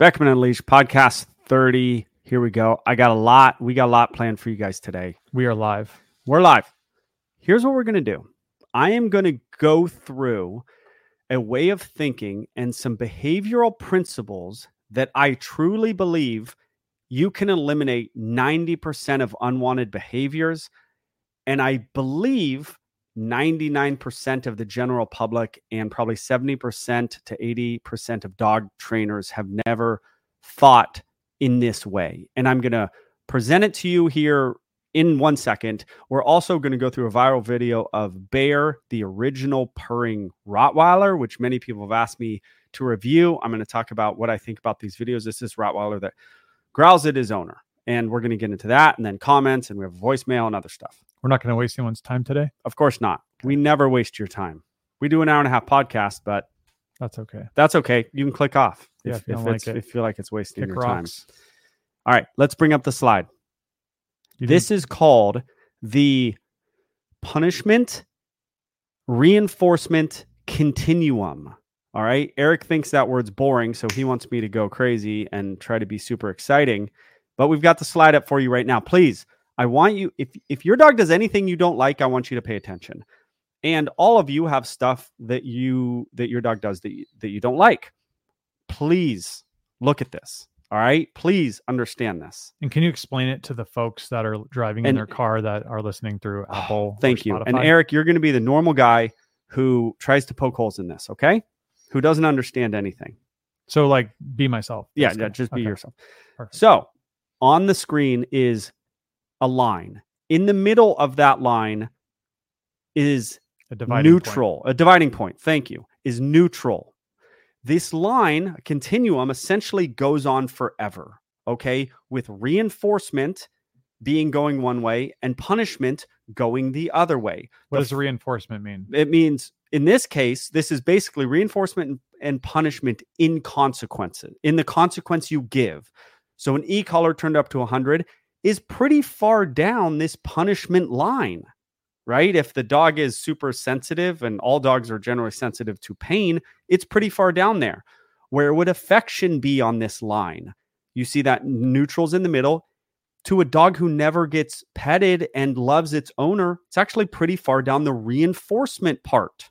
Beckman Unleashed podcast 30. Here we go. I got a lot. We got a lot planned for you guys today. We are live. We're live. Here's what we're going to do I am going to go through a way of thinking and some behavioral principles that I truly believe you can eliminate 90% of unwanted behaviors. And I believe 99% of the general public and probably 70% to 80% of dog trainers have never thought in this way. And I'm going to present it to you here in one second. We're also going to go through a viral video of Bear, the original purring Rottweiler, which many people have asked me to review. I'm going to talk about what I think about these videos. This is Rottweiler that growls at his owner. And we're going to get into that and then comments, and we have voicemail and other stuff. We're not going to waste anyone's time today. Of course not. We never waste your time. We do an hour and a half podcast, but That's okay. that's okay. You can click off Yeah, if, if like it. if you feel like it's wasting Kick your time. All right, let's bring up the slide. You This is called the punishment reinforcement continuum. All right. Eric thinks that word's boring, so he wants me to go crazy and try to be super exciting. But we've got the slide up for you right now. Please, I want you if if your dog does anything you don't like, I want you to pay attention. And all of you have stuff that you that your dog does that you, that you don't like. Please look at this. All right? Please understand this. And can you explain it to the folks that are driving in their car that are listening through Oh, Apple? Thank you. And Eric, you're going to be the normal guy who tries to poke holes in this, okay? Who doesn't understand anything. So, like, be myself. Yeah, yeah, just be Okay, yourself. perfect. So, on the screen is a line. In the middle of that line is A dividing point. neutral. A dividing point, thank you, is neutral. This line, a continuum, essentially goes on forever, okay? With reinforcement being going one way and punishment going the other way. What The does reinforcement mean? it means in this case this is basically reinforcement and, punishment in consequences in the consequence you give so an e-collar turned up to 100 is pretty far down this punishment line right if the dog is super sensitive and all dogs are generally sensitive to pain it's pretty far down there where would affection be on this line you see that neutrals in the middle to a dog who never gets petted and loves its owner, it's actually pretty far down the reinforcement part.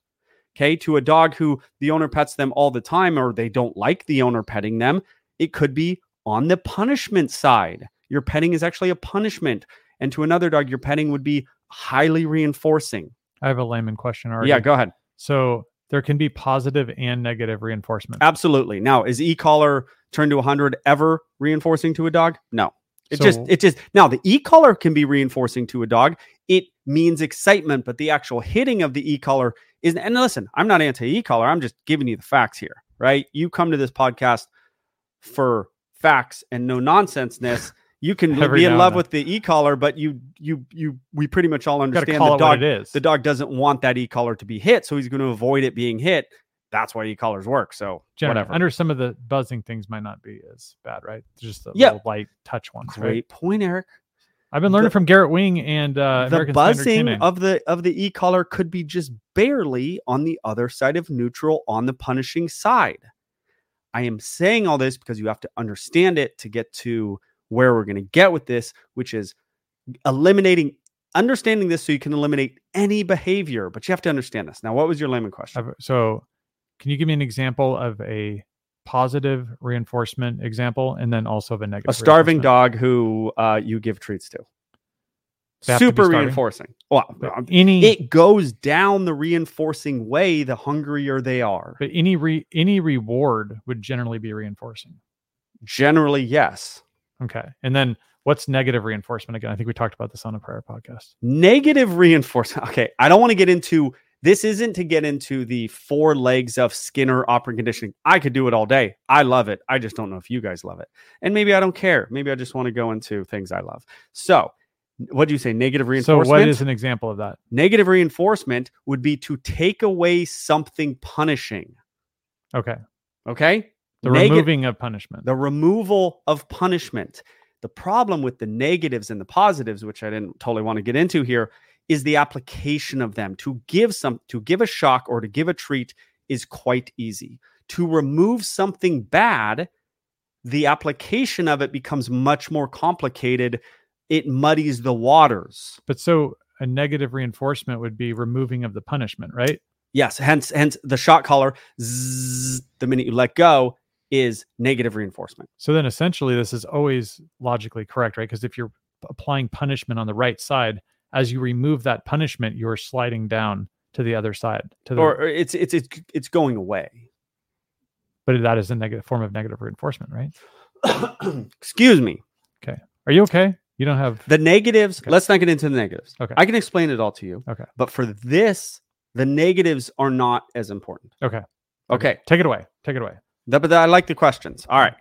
Okay. To a dog who the owner pets them all the time or they don't like the owner petting them, it could be on the punishment side. Your petting is actually a punishment. And to another dog, your petting would be highly reinforcing. I have a layman question already. Yeah, go ahead. So, there can be positive and negative reinforcement. Absolutely. Now, is e-collar turned to 100 ever reinforcing to a dog? No. It just it just now the e-collar can be reinforcing to a dog. It means excitement, but the actual hitting of the e-collar is and listen, I'm not anti e-collar. I'm just giving you the facts here, right? You come to this podcast for facts and no nonsenseness. You can Every be in love with the e-collar, but you you you we pretty much all understand the dog it is. the dog doesn't want that e-collar to be hit, so he's going to avoid it being hit. That's why e-collars work. So Generally, whatever. Under some of the buzzing things might not be as bad, right? Just little light touch ones. Right? Great point, Eric. I've been learning The- from Garrett Wing and uh, the American buzzing of the of the e-collar could be just barely on the other side of neutral on the punishing side. I am saying all this because you have to understand it to get to where we're going to get with this, which is eliminating understanding this so you can eliminate any behavior, but you have to understand this. Now, what was your layman question? So, can you give me an example of a positive reinforcement example, and then also of a negative? A starving dog who uh, you give treats to. Have to Super reinforcing. Well, But um, any it goes down the reinforcing way the hungrier they are. but any re, any reward would generally be reinforcing. Generally, yes. Okay, and then what's negative reinforcement again? I think we talked about this on a prior podcast. Negative reinforcement. Okay, I don't want to get into this. Isn't to get into the four legs of Skinner operant conditioning. I could do it all day. I love it. I just don't know if you guys love it, and maybe I don't care. Maybe I just want to go into things I love. So, what do you say? Negative reinforcement. So, what is an example of that? Negative reinforcement would be to take away something punishing. Okay, Okay. The Nega- removing of punishment. the removal of punishment. The problem with the negatives and the positives, which I didn't totally want to get into here, is the application of them. To give some to give a shock or to give a treat is quite easy. To remove something bad the application of it becomes much more complicated. It muddies the waters. But so a negative reinforcement would be removing of the punishment, right? Yes, hence hence the shot collar zzz, the minute you let go is negative reinforcement. So then essentially this is always logically correct, right? Because if you're applying punishment on the right side, as you remove that punishment, you're sliding down to the other side. To the Or, or it's it's it's it's going away. but that is a negative form of negative reinforcement, right? Excuse me. Okay. Are you okay? You don't have The negatives, Okay. let's not get into the negatives. Okay. I can explain it all to you. Okay. But for this, the negatives are not as important. okay. Okay. Take it away. Take it away. But I like the questions. All right.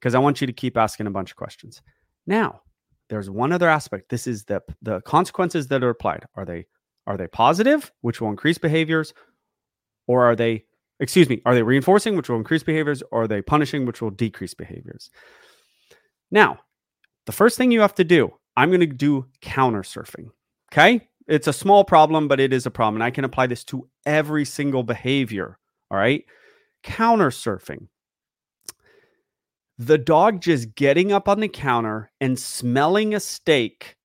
Because I want you to keep asking a bunch of questions. Now, there's one other aspect. This is the the consequences that are applied. Are they are they positive, which will increase behaviors, or are they excuse me, are they reinforcing, which will increase behaviors, or are they punishing, which will decrease behaviors? Now, the first thing you have to do, I'm going to do counter surfing. Okay? It's a small problem, but it is a problem. And I can apply this to every single behavior. All right. Counter surfing. The dog just getting up on the counter and smelling a steak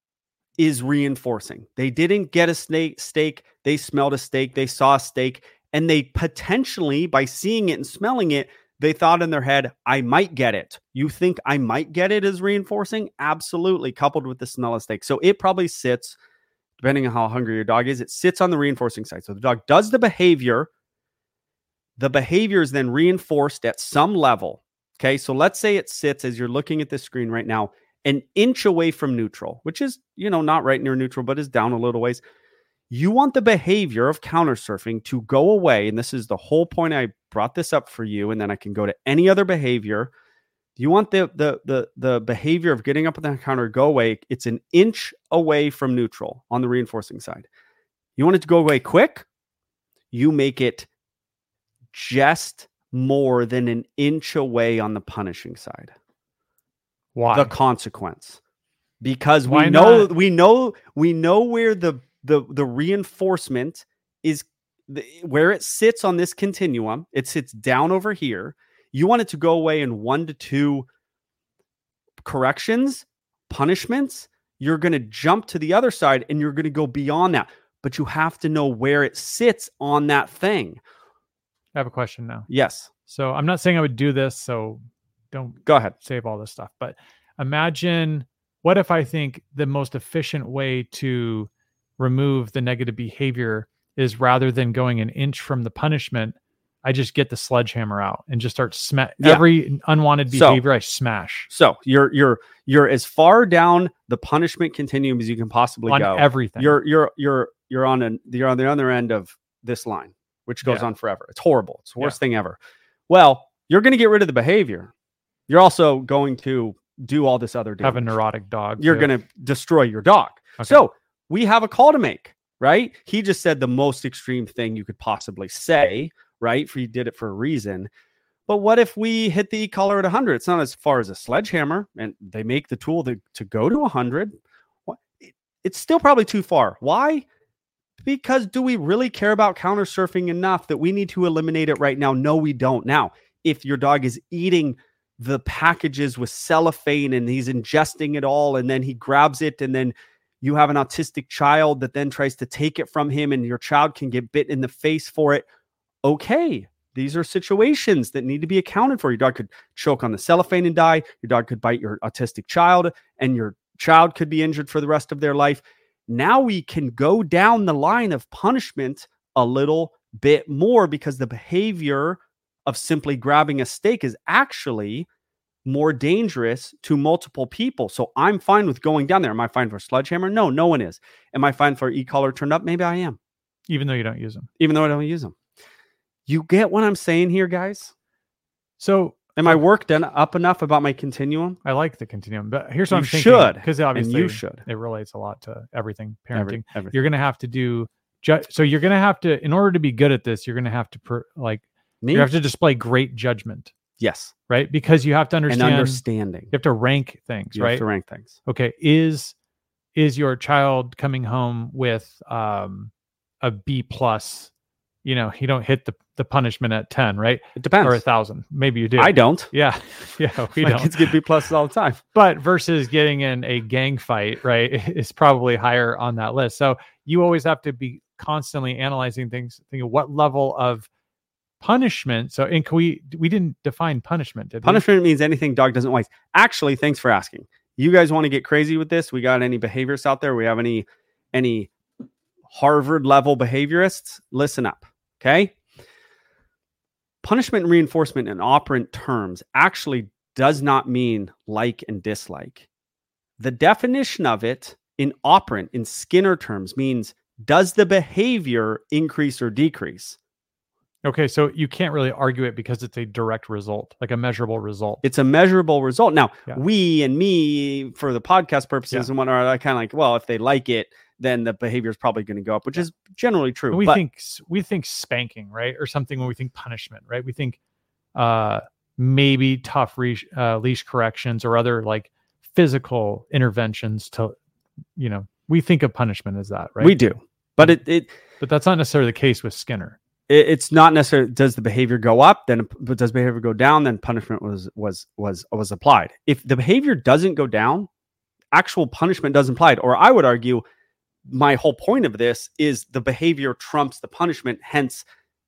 is reinforcing. They didn't get a snake steak, they smelled a steak, they saw a steak, and they potentially, by seeing it and smelling it, they thought in their head, I might get it. You think I might get it is reinforcing? Absolutely, coupled with the smell of steak. So it probably sits, depending on how hungry your dog is, it sits on the reinforcing side. So the dog does the behavior. The behavior is then reinforced at some level. Okay. So let's say it sits as you're looking at this screen right now, an inch away from neutral, which is, you know, not right near neutral, but is down a little ways. You want the behavior of counter surfing to go away. And this is the whole point I brought this up for you. And then I can go to any other behavior. You want the the the the behavior of getting up on the counter go away. It's an inch away from neutral on the reinforcing side. You want it to go away quick. You make it just more than an inch away on the punishing side. Why? the consequence. Because we Why know not? we know we know where the the the reinforcement is the, where it sits on this continuum. It sits down over here. You want it to go away in one to two corrections punishments. You're going to jump to the other side and you're going to go beyond that. But you have to know where it sits on that thing I have a question now. yes So I'm not saying I would do this, so don't go ahead save all this stuff. But imagine what if I think the most efficient way to remove the negative behavior is rather than going an inch from the punishment, I just get the sledgehammer out and just start smash Yeah. every unwanted So- behavior I smash so you're you're you're as far down the punishment continuum as you can possibly on go everything. you're you're you're you're on an you're on the other end of this line which goes Yeah. on forever. It's horrible. It's the worst thing ever. Well you're going to get rid of the behavior. You're also going to do all this other have a neurotic dog. you're going to destroy your dog. Okay. so we have a call to make right? He just said the most extreme thing you could possibly say right? For you did it for a reason. But what if we hit the e-collar at 100 it's not as far as a sledgehammer and they make the tool to, to go to 100 it's still probably too far. Why because do we really care about counter surfing enough that we need to eliminate it right now? No we don't. Now if your dog is eating the packages with cellophane and he's ingesting it all and then he grabs it and then you have an autistic child that then tries to take it from him and your child can get bit in the face for it okay. These are situations that need to be accounted for. Your dog could choke on the cellophane and die. Your dog could bite your autistic child and your child could be injured for the rest of their life now we can go down the line of punishment a little bit more because the behavior of simply grabbing a steak is actually more dangerous to multiple people. So I'm fine with going down there. Am I fine for sledgehammer? No, no one is. Am I fine for e-collar turned up? Maybe I am, even though you don't use them. even though I don't use them. You get what I'm saying here, guys? So Am I worked en- up enough about my continuum? I like the continuum, but here's what You I'm thinking. should, because And obviously you should. it relates a lot to everything parenting. Every, everything. you're going to have to do ju- so you're going to have to in order to be good at this you're going to have to per, like you have to display great judgment yes. right because you have to And understand understanding. you have to rank things right? You right have to rank things. okay is is your child coming home with um a b plus you know he don't hit the the punishment at 10, right? It depends. Or a thousand. Maybe you do. I don't. Yeah. Yeah. We My don't. kids get B pluses all the time. but versus getting in a gang fight, right, is probably higher on that list. So you always have to be constantly analyzing things, thinking what level of punishment. So, and can we we didn't define punishment, did we? Punishment means anything dog doesn't like. Actually, thanks for asking. You guys want to get crazy with this? We got any behaviorists out there? We have any any Harvard level behaviorists? Listen up. Okay. Punishment and reinforcement in operant terms actually does not mean like and dislike. The definition of it in operant, in Skinner terms, means does the behavior increase or decrease? Okay, so you can't really argue it because it's a direct result, like a measurable result. It's a measurable result. Now, Yeah. we and me, for the podcast purposes Yeah. and whatnot, I kind of like, well, if they like it, then the behavior is probably going to go up, which is generally true. And we but think we think spanking, right, or something when we think punishment, right? We think uh, maybe tough leash, uh, leash corrections or other like physical interventions to, you know, we think of punishment as that, right? we do. But it, it but that's not necessarily the case with Skinner. it- it's not necessarily does the behavior go up then but does behavior go down then punishment was was was was applied if the behavior doesn't go down actual punishment doesn't apply or i would argue my whole point of this is the behavior trumps the punishment hence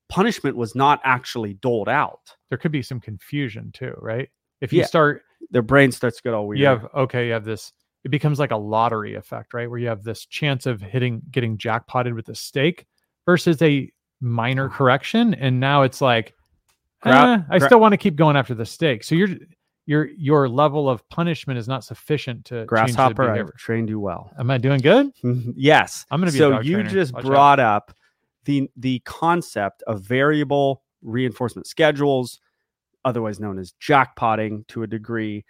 punishment was not actually doled out. There could be some confusion too, right? If you Yeah. start their brain starts to get all weird you have okay you have this it becomes like a lottery effect right? Where you have this chance of hitting getting jackpotted with a steak versus a minor correction and now it's like eh, i gra- still want to keep going after the steak. So your your your level of punishment is not sufficient to grasshopper i've trained you well. Am i doing good? Mm-hmm. Yes. I'm gonna be a so you trainer. just Watch out. brought up the the concept of variable reinforcement schedules otherwise known as jackpotting to a degree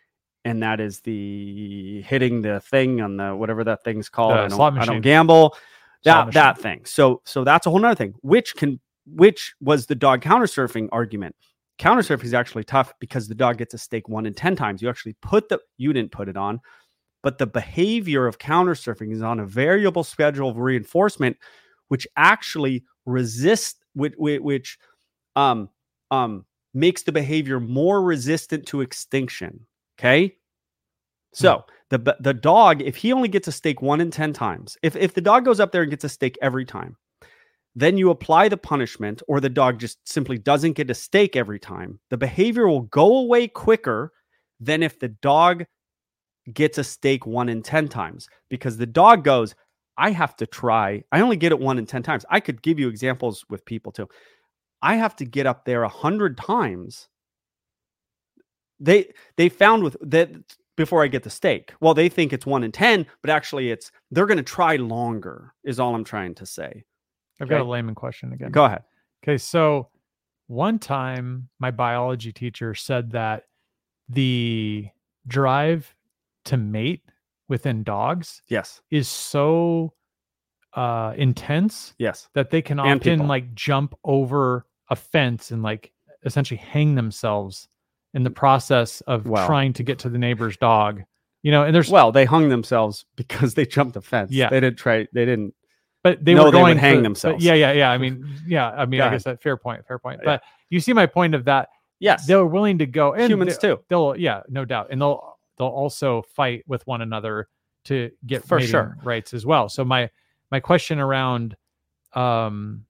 and that is the hitting the thing on the whatever that thing's called. I, don't, I don't gamble. That that thing. So so that's a whole nother thing which can which was the dog counter surfing argument counter surfing is actually tough because the dog gets a steak one in ten times. You actually put the you didn't put it on but the behavior of counter surfing is on a variable schedule of reinforcement which actually resist which, which um um makes the behavior more resistant to extinction okay? So the the dog if he only gets a steak 1 in 10 times if if the dog goes up there and gets a steak every time then you apply the punishment or the dog just simply doesn't get a steak every time the behavior will go away quicker than if the dog gets a steak 1 in 10 times because the dog goes I have to try. I only get it one in 10 times. I could give you examples with people too. I have to get up there a hundred times. They they found with that before I get the steak. Well, they think it's one in 10, but actually it's they're gonna try longer, is all I'm trying to say. I've got a okay. layman question again Go ahead. Okay, so one time my biology teacher said that the drive to mate within dogs Yes. is so uh intense Yes. that they can often like jump over a fence and like essentially hang themselves in the process of Wow. trying to get to the neighbor's dog. You know, and there's Well, they hung themselves because they jumped the fence. Yeah. They didn't try they didn't but they No, were they going hang for- themselves. Yeah, yeah, yeah. I mean, yeah. I mean, I guess that fair point, fair point. Yeah. But you see my point of that. Yes. They're willing to go, and Humans they- too. They'll, yeah, no doubt, and they'll they'll also fight with one another to get For sure. rights as well. So my my question around um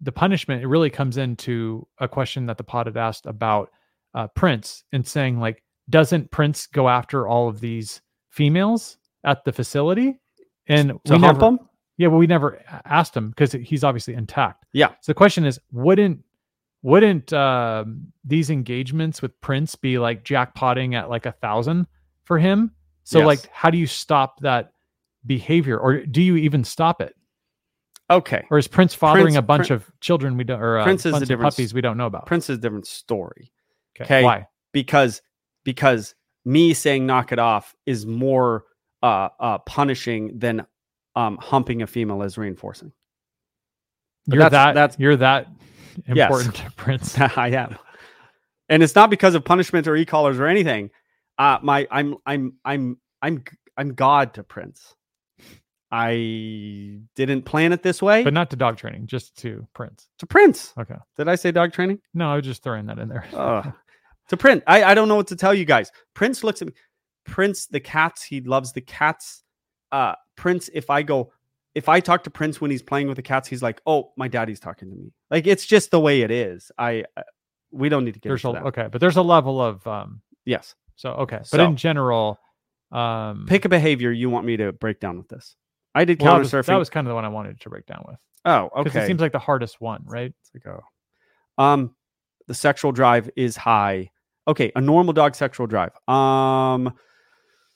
the punishment it really comes into a question that the pod had asked about uh, Prince and saying like, doesn't Prince go after all of these females at the facility? And to we hump never, them? Yeah, but we never asked him because he's obviously intact. Yeah. So the question is, wouldn't wouldn't um, these engagements with Prince be like jackpotting at like a thousand for him? So Yes. like, how do you stop that behavior, or do you even stop it? Okay. Or is Prince fathering Prince- a bunch Prin- of children we don't, or uh, Prince is a different puppies we don't know about? Prince is a different story. okay. okay. Why? because because me saying knock it off is more uh, uh, punishing than um, humping a female is reinforcing. But You're that's- that. that's- you're that important to Prince. I am, and it's not because of punishment or e-collars or anything. Uh, my I'm I'm I'm I'm I'm God to Prince. I didn't plan it this way. but not to dog training, just to Prince. to Prince. Okay. Did I say dog training? No, I was just throwing that in there. Uh, to Prince. I, I don't know what to tell you guys. Prince looks at me. Prince, the cats, he loves the cats. Uh, Prince, if I go, if I talk to Prince when he's playing with the cats, he's like, "Oh, my daddy's talking to me." Like it's just the way it is. I, uh, we don't need to get there's a, that. okay, but there's a level of um. Yes, So okay, but So- in general, um, pick a behavior you want me to break down with this. I did well, counter surfing. that was kind of the one I wanted to break down with oh, because okay. it seems like the hardest one, right? It's like, oh. Um, the sexual drive is high. Okay, a normal dog sexual drive. Um,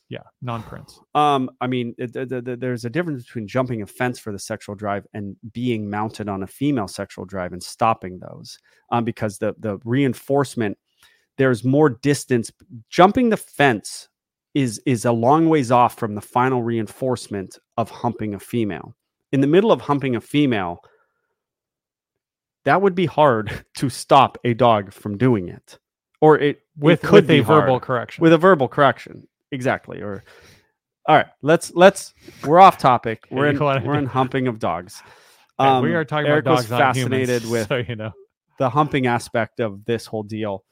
Yeah, non-Prince. um, I mean, it, th- th- th- there's a difference between jumping a fence for the sexual drive and being mounted on a female sexual drive and stopping those. Um, because the the reinforcement, there's more distance. Jumping the fence is is a long ways off from the final reinforcement of humping a female. In the middle of humping a female, that would be hard to stop a dog from doing it, or it With it could with be a verbal correction. with a verbal correction exactly or all right let's let's we're off topic we're in we're in humping of dogs Okay, we Um, are talking Eric about dogs, not fascinated humans, with so you know. the humping aspect of this whole deal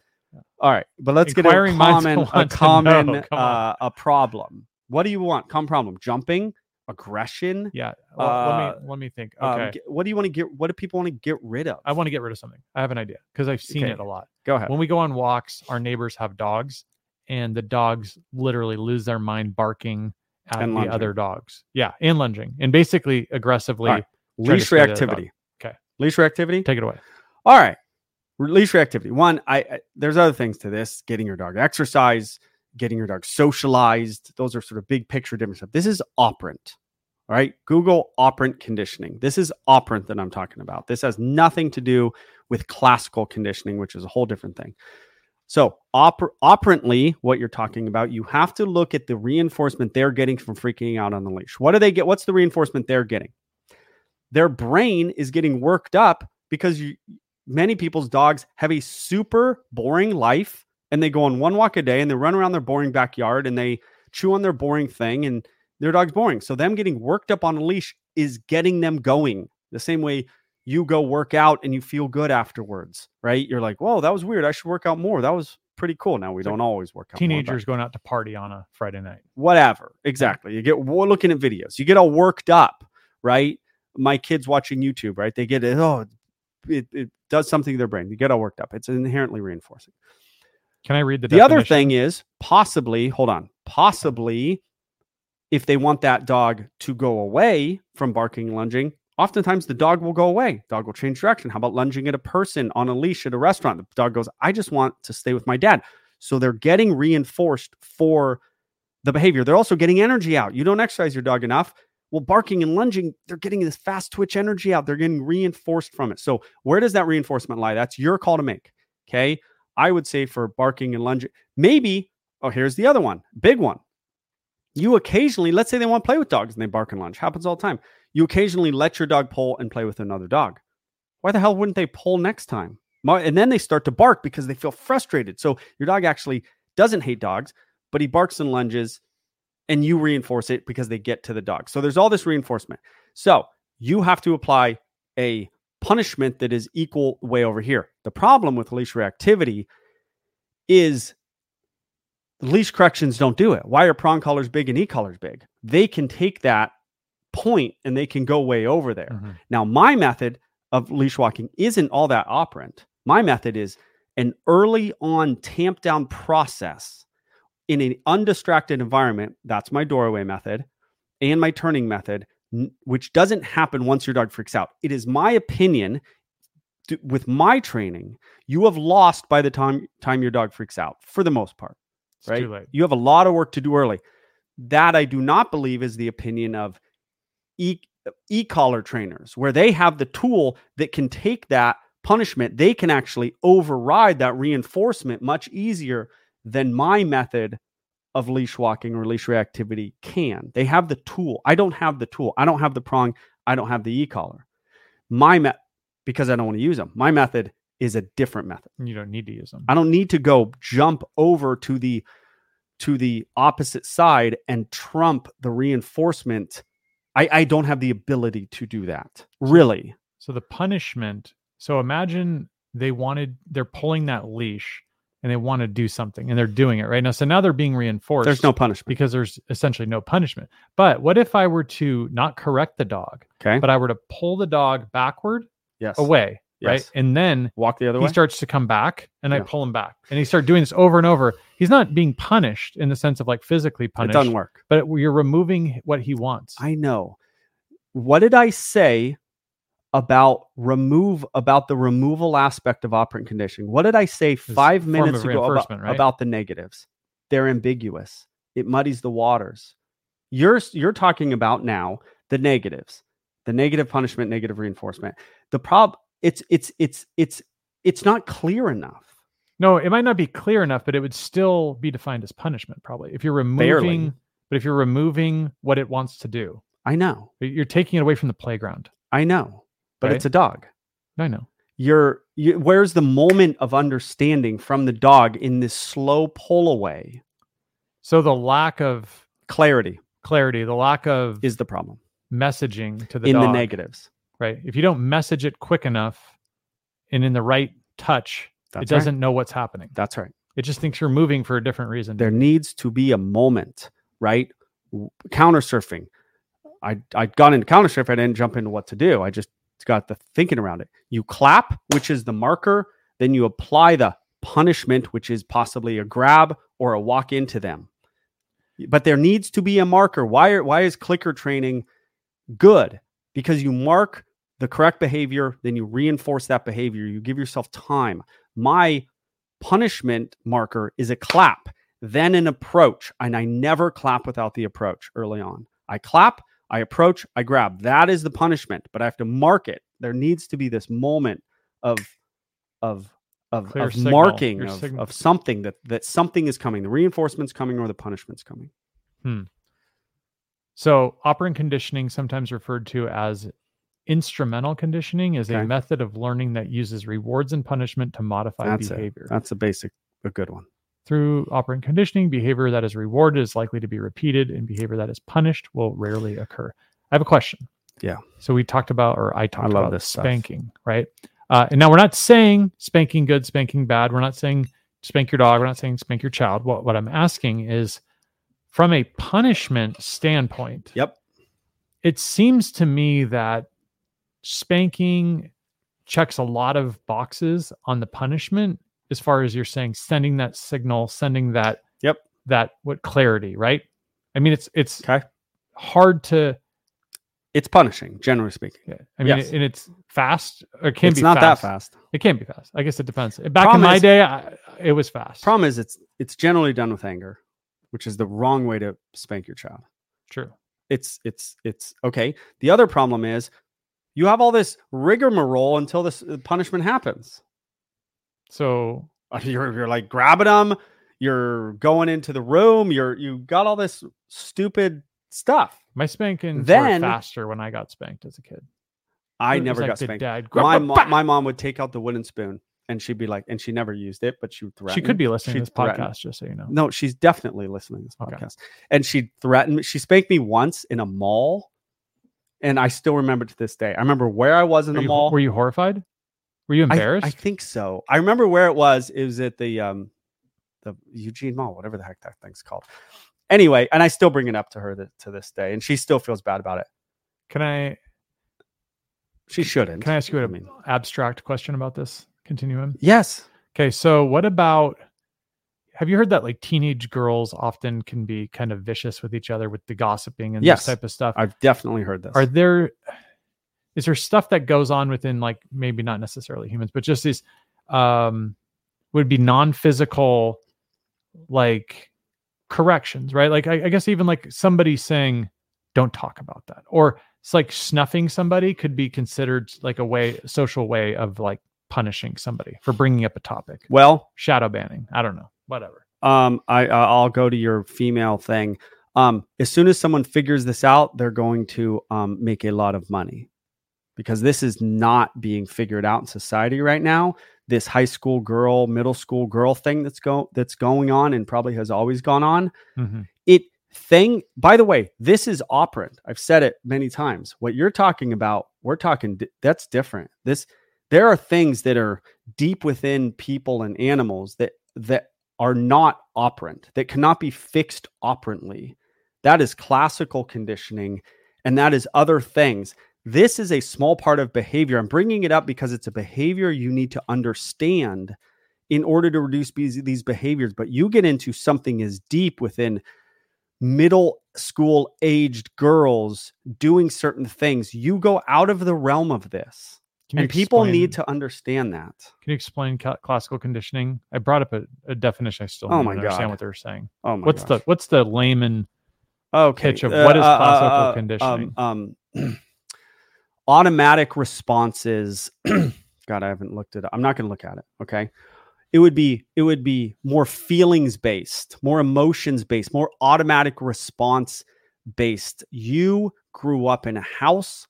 all right but let's get a Inquiring common a common know. Come on. uh, a problem what do you want common problem jumping aggression Yeah. Well, Uh, let me let me think. um, Okay. g- what do you want to get what do people want to get rid of I want to get rid of something. I have an idea because I've seen Okay. it a lot. go ahead When we go on walks, our neighbors have dogs, and the dogs literally lose their mind barking at And the lunging. other dogs. Yeah, and lunging, and basically aggressively right. leash scare the other reactivity Okay. leash reactivity take it away. All right. leash reactivity. One, I, I there's other things to this. Getting your dog exercise, getting your dog socialized. Those are sort of big picture different stuff. This is operant. All right. Google operant conditioning. This is operant that I'm talking about. This has nothing to do with classical conditioning, which is a whole different thing. So, oper- operantly, what you're talking about, you have to look at the reinforcement they're getting from freaking out on the leash. What do they get? What's the reinforcement they're getting? Their brain is getting worked up because you, many people's dogs have a super boring life and they go on one walk a day and they run around their boring backyard and they chew on their boring thing and their dog's boring. So them getting worked up on a leash is getting them going. The same way you go work out and you feel good afterwards, right? You're like, "Whoa, that was weird. I should work out more. That was pretty cool." Now we It's don't always work out. Teenagers going out to party on a Friday night. whatever. Exactly. You get we're looking at videos. You get all worked up, right? My kids watching YouTube, right? They get it. Oh, it, it does something to their brain. You get all worked up. It's inherently reinforcing. Can I read the The other thing is possibly, hold on, possibly if they want that dog to go away from barking and lunging, oftentimes the dog will go away. Dog will change direction. How about lunging at a person on a leash at a restaurant? The dog goes, I just want to stay with my dad. So they're getting reinforced for the behavior. They're also getting energy out. You don't exercise your dog enough. Well, barking and lunging, they're getting this fast twitch energy out. They're getting reinforced from it. So, where does that reinforcement lie? That's your call to make. Okay. I would say for barking and lunging, maybe, oh, here's the other one, big one. You occasionally, let's say they want to play with dogs and they bark and lunge, happens all the time. You occasionally let your dog pull and play with another dog. Why the hell wouldn't they pull next time? And then they start to bark because they feel frustrated. So your dog actually doesn't hate dogs, but he barks and lunges and you reinforce it because they get to the dog. So there's all this reinforcement. So you have to apply a punishment that is equal way over here. The problem with leash reactivity is leash corrections don't do it. Why are prong collars big and e collars big? They can take that point and they can go way over there. Mhm. Now, my method of leash walking isn't all that operant. My method is an early on tamp down process in an undistracted environment. That's my doorway method and my turning method, n- which doesn't happen once your dog freaks out. It is my opinion with my training, you have lost by the time time your dog freaks out for the most part It's right? You have a lot of work to do early. That I do not believe is the opinion of e e-collar trainers, where they have the tool that can take that punishment. They can actually override that reinforcement much easier than my method of leash walking or leash reactivity can. They have the tool. I don't have the tool. I don't have the prong. I don't have the e-collar. My met because I don't want to use them. My method is a different method. You don't need to use them. I don't need to go jump over to the to the opposite side and trump the reinforcement I, I don't have the ability to do that. Really. So the punishment. So imagine they wanted they're pulling that leash and they want to do something and they're doing it right now. So now they're being reinforced. There's no punishment. because there's essentially no punishment. But what if I were to not correct the dog, Okay. but I were to pull the dog backward yes. away, right? And then Walk the other he way. He starts to come back and I pull him back. And he started doing this over and over. He's not being punished in the sense of like physically punished. It doesn't work. but you're removing what he wants. I know. What did I say about remove about the removal aspect of operant conditioning? What did I say five minutes ago about, right? about the negatives? They're ambiguous. It muddies the waters. You're you're talking about now the negatives, the negative punishment, negative reinforcement. The prob it's it's it's it's it's not clear enough. No, it might not be clear enough, but it would still be defined as punishment, probably. If you're removing, Barely. but if you're removing what it wants to do, I know, you're taking it away from the playground. I know, but Right. it's a dog. I know. you're you, where's the moment of understanding from the dog in this slow pull away So the lack of clarity clarity, the lack of is the problem messaging to the in dog, the negatives right? If you don't message it quick enough and in the right touch, that's it doesn't know what's happening. that's right. It just thinks you're moving for a different reason. there needs to be a moment right? Counter surfing i i got into counter surf i didn't jump into what to do. I just got the thinking around it. You clap which is the marker then you apply the punishment which is possibly a grab or a walk into them. But there needs to be a marker. Why are, why is clicker training good because you mark the correct behavior then you reinforce that behavior. You give yourself time. My punishment marker is a clap then an approach and i never clap without the approach early on. I clap i approach i grab. That is the punishment but i have to mark it. There needs to be this moment of of of, Clear of signal. marking of, of something that that something is coming. The reinforcement's coming or the punishment's coming hmm. So, operant conditioning, sometimes referred to as instrumental conditioning, is Okay. a method of learning that uses rewards and punishment to modify That's it. behavior. that's a basic a good one Through operant conditioning, behavior that is rewarded is likely to be repeated, and behavior that is punished will rarely occur. I have a question. Yeah. So we talked about, or I talked love about this stuff. spanking, right? Uh, and now we're not saying spanking good, spanking bad. We're not saying spank your dog. We're not saying spank your child. What what I'm asking is, from a punishment standpoint, yep. it seems to me that spanking checks a lot of boxes on the punishment as far as you're saying sending that signal sending that Yep. that what clarity right? I mean it's it's okay. hard to it's punishing generally speaking. Yeah, i mean Yes. and it's fast. Or it can it's be not fast. that fast. it can be fast. I guess it depends. Back Problem in my is- day I, it was fast. Problem is it's it's generally done with anger which is the wrong way to spank your child. True. It's it's it's okay. The other problem is you have all this rigmarole until this uh, punishment happens. So you're, you're like grabbing them you're going into the room you're you got all this stupid stuff. My spanking Then- faster when i got spanked as a kid. I never like got spanked. dad my, my mom would take out the wooden spoon and she'd be like and she never used it but she would threaten she could be listening to she'd this podcast just so you know no she's definitely listening to this Okay. podcast and she threatened me she spanked me once in a mall and i still remember to this day i remember where i was in Were the you, mall were you horrified were you embarrassed I, think so. I remember where it was. It was at the um the Eugene Mall, whatever the heck that thing's called. Anyway, and I still bring it up to her th- to this day, and she still feels bad about it. can i She shouldn't. Can I ask you I an mean, abstract question about this continuum? yes. Okay, so what about have you heard that like teenage girls often can be kind of vicious with each other with the gossiping and Yes. this type of stuff? I've definitely heard this. Are there is there stuff that goes on within like maybe not necessarily humans, but just these um would be non-physical like corrections, right? Like I, I guess even like somebody saying, "Don't talk about that," or it's like snuffing somebody could be considered like a way, social way of like punishing somebody for bringing up a topic. well, Shadow banning. I don't know. Whatever. um, I I'll go to your female thing. Um, as soon as someone figures this out, they're going to um, make a lot of money because this is not being figured out in society right now. This high school girl, middle school girl thing that's go that's going on and probably has always gone on. Mhm. it thing by the way this is operant i've said it many times what you're talking about we're talking that's different this there are things that are deep within people and animals that that are not operant that cannot be fixed operantly that is classical conditioning and that is other things this is a small part of behavior i'm bringing it up because it's a behavior you need to understand in order to reduce these, these behaviors but you get into something as deep within middle school aged girls doing certain things. You go out of the realm of this. Can And people explain- need to understand that. Can you explain ca- classical conditioning? I brought up a, a definition. I still Oh don't my understand what they're saying. Oh my what's gosh. the what's the layman? okay. pitch of what is classical conditioning? Um, um, automatic responses. God, I haven't looked it up. I'm not going to look at it. Okay. It would be it would be more feelings based, more emotions based, more automatic response based. You grew up in a house.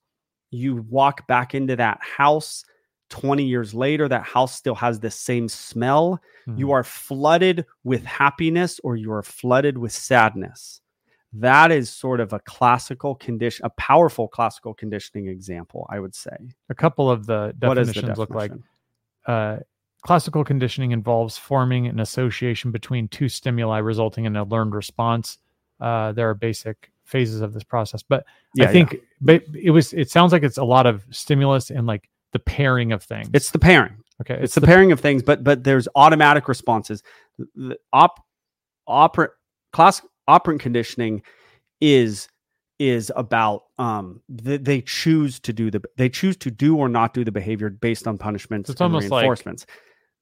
You walk back into that house. 20 years later, that house still has the same smell. You Mhm. are flooded with happiness or you are flooded with sadness. That is sort of a classical condition, a powerful classical conditioning example, I would say. a couple of the is the definitions look like uh, classical conditioning involves forming an association between two stimuli resulting in a learned response. Uh, there are basic phases of this process, but Yeah, I think but it was it sounds like it's a lot of stimulus and like the pairing of things. it's the pairing. okay. It's, the, pairing of things, but but there's automatic responses. The op operant class operant conditioning is is about um th- they choose to do the they choose to do or not do the behavior based on punishments It's and almost like- reinforcements.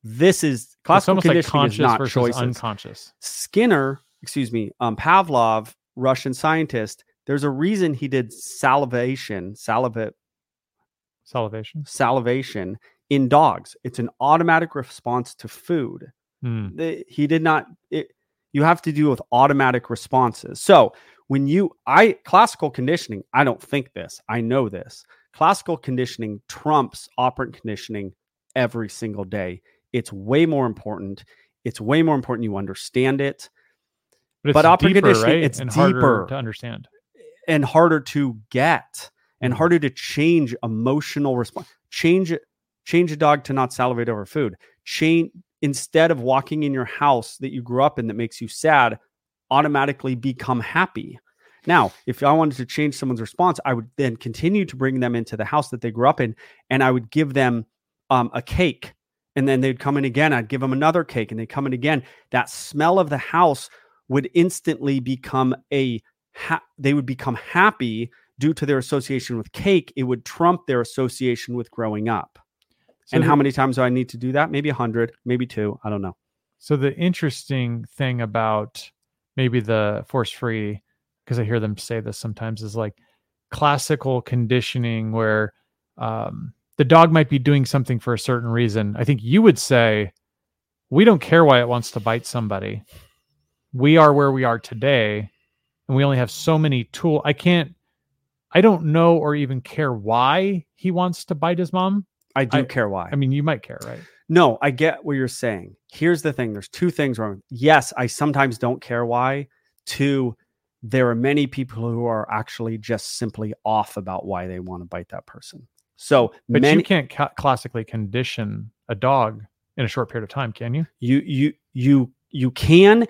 this is it's classical like conditioning conscious is not versus choices. unconscious. Skinner, excuse me, um, Pavlov, Russian scientist. There's a reason he did salivation, saliva, Salivation. salivation in dogs. It's an automatic response to food. Hmm. The- he did not. It, you have to deal with automatic responses. So when you, I classical conditioning, I don't think this. I know this. Classical conditioning trumps operant conditioning every single day. It's way more important. It's way more important you understand it. But it's But operant deeper, conditioning, right? it's and deeper. to understand. and harder to get and Mhm. harder to change emotional response change change a dog to not salivate over food change instead of walking in your house that you grew up in that makes you sad automatically become happy now if i wanted to change someone's response i would then continue to bring them into the house that they grew up in and i would give them um, a cake and then they'd come in again i'd give them another cake and they'd come in again that smell of the house would instantly become a ha- they would become happy due to their association with cake it would trump their association with growing up So and the- how many times do i need to do that maybe a 100 maybe two i don't know So the interesting thing about maybe the force free, because I hear them say this sometimes, is like classical conditioning where um, the dog might be doing something for a certain reason. I think you would say, we don't care why it wants to bite somebody. We are where we are today, and we only have so many tool. I can't. I don't know or even care why he wants to bite his mom. i do I- care why I mean, you might care, right? no i get what you're saying here's the thing there's two things wrong yes i sometimes don't care why two there are many people who are actually just simply off about why they want to bite that person so But many you can't ca- classically condition a dog in a short period of time, can you? you you you you can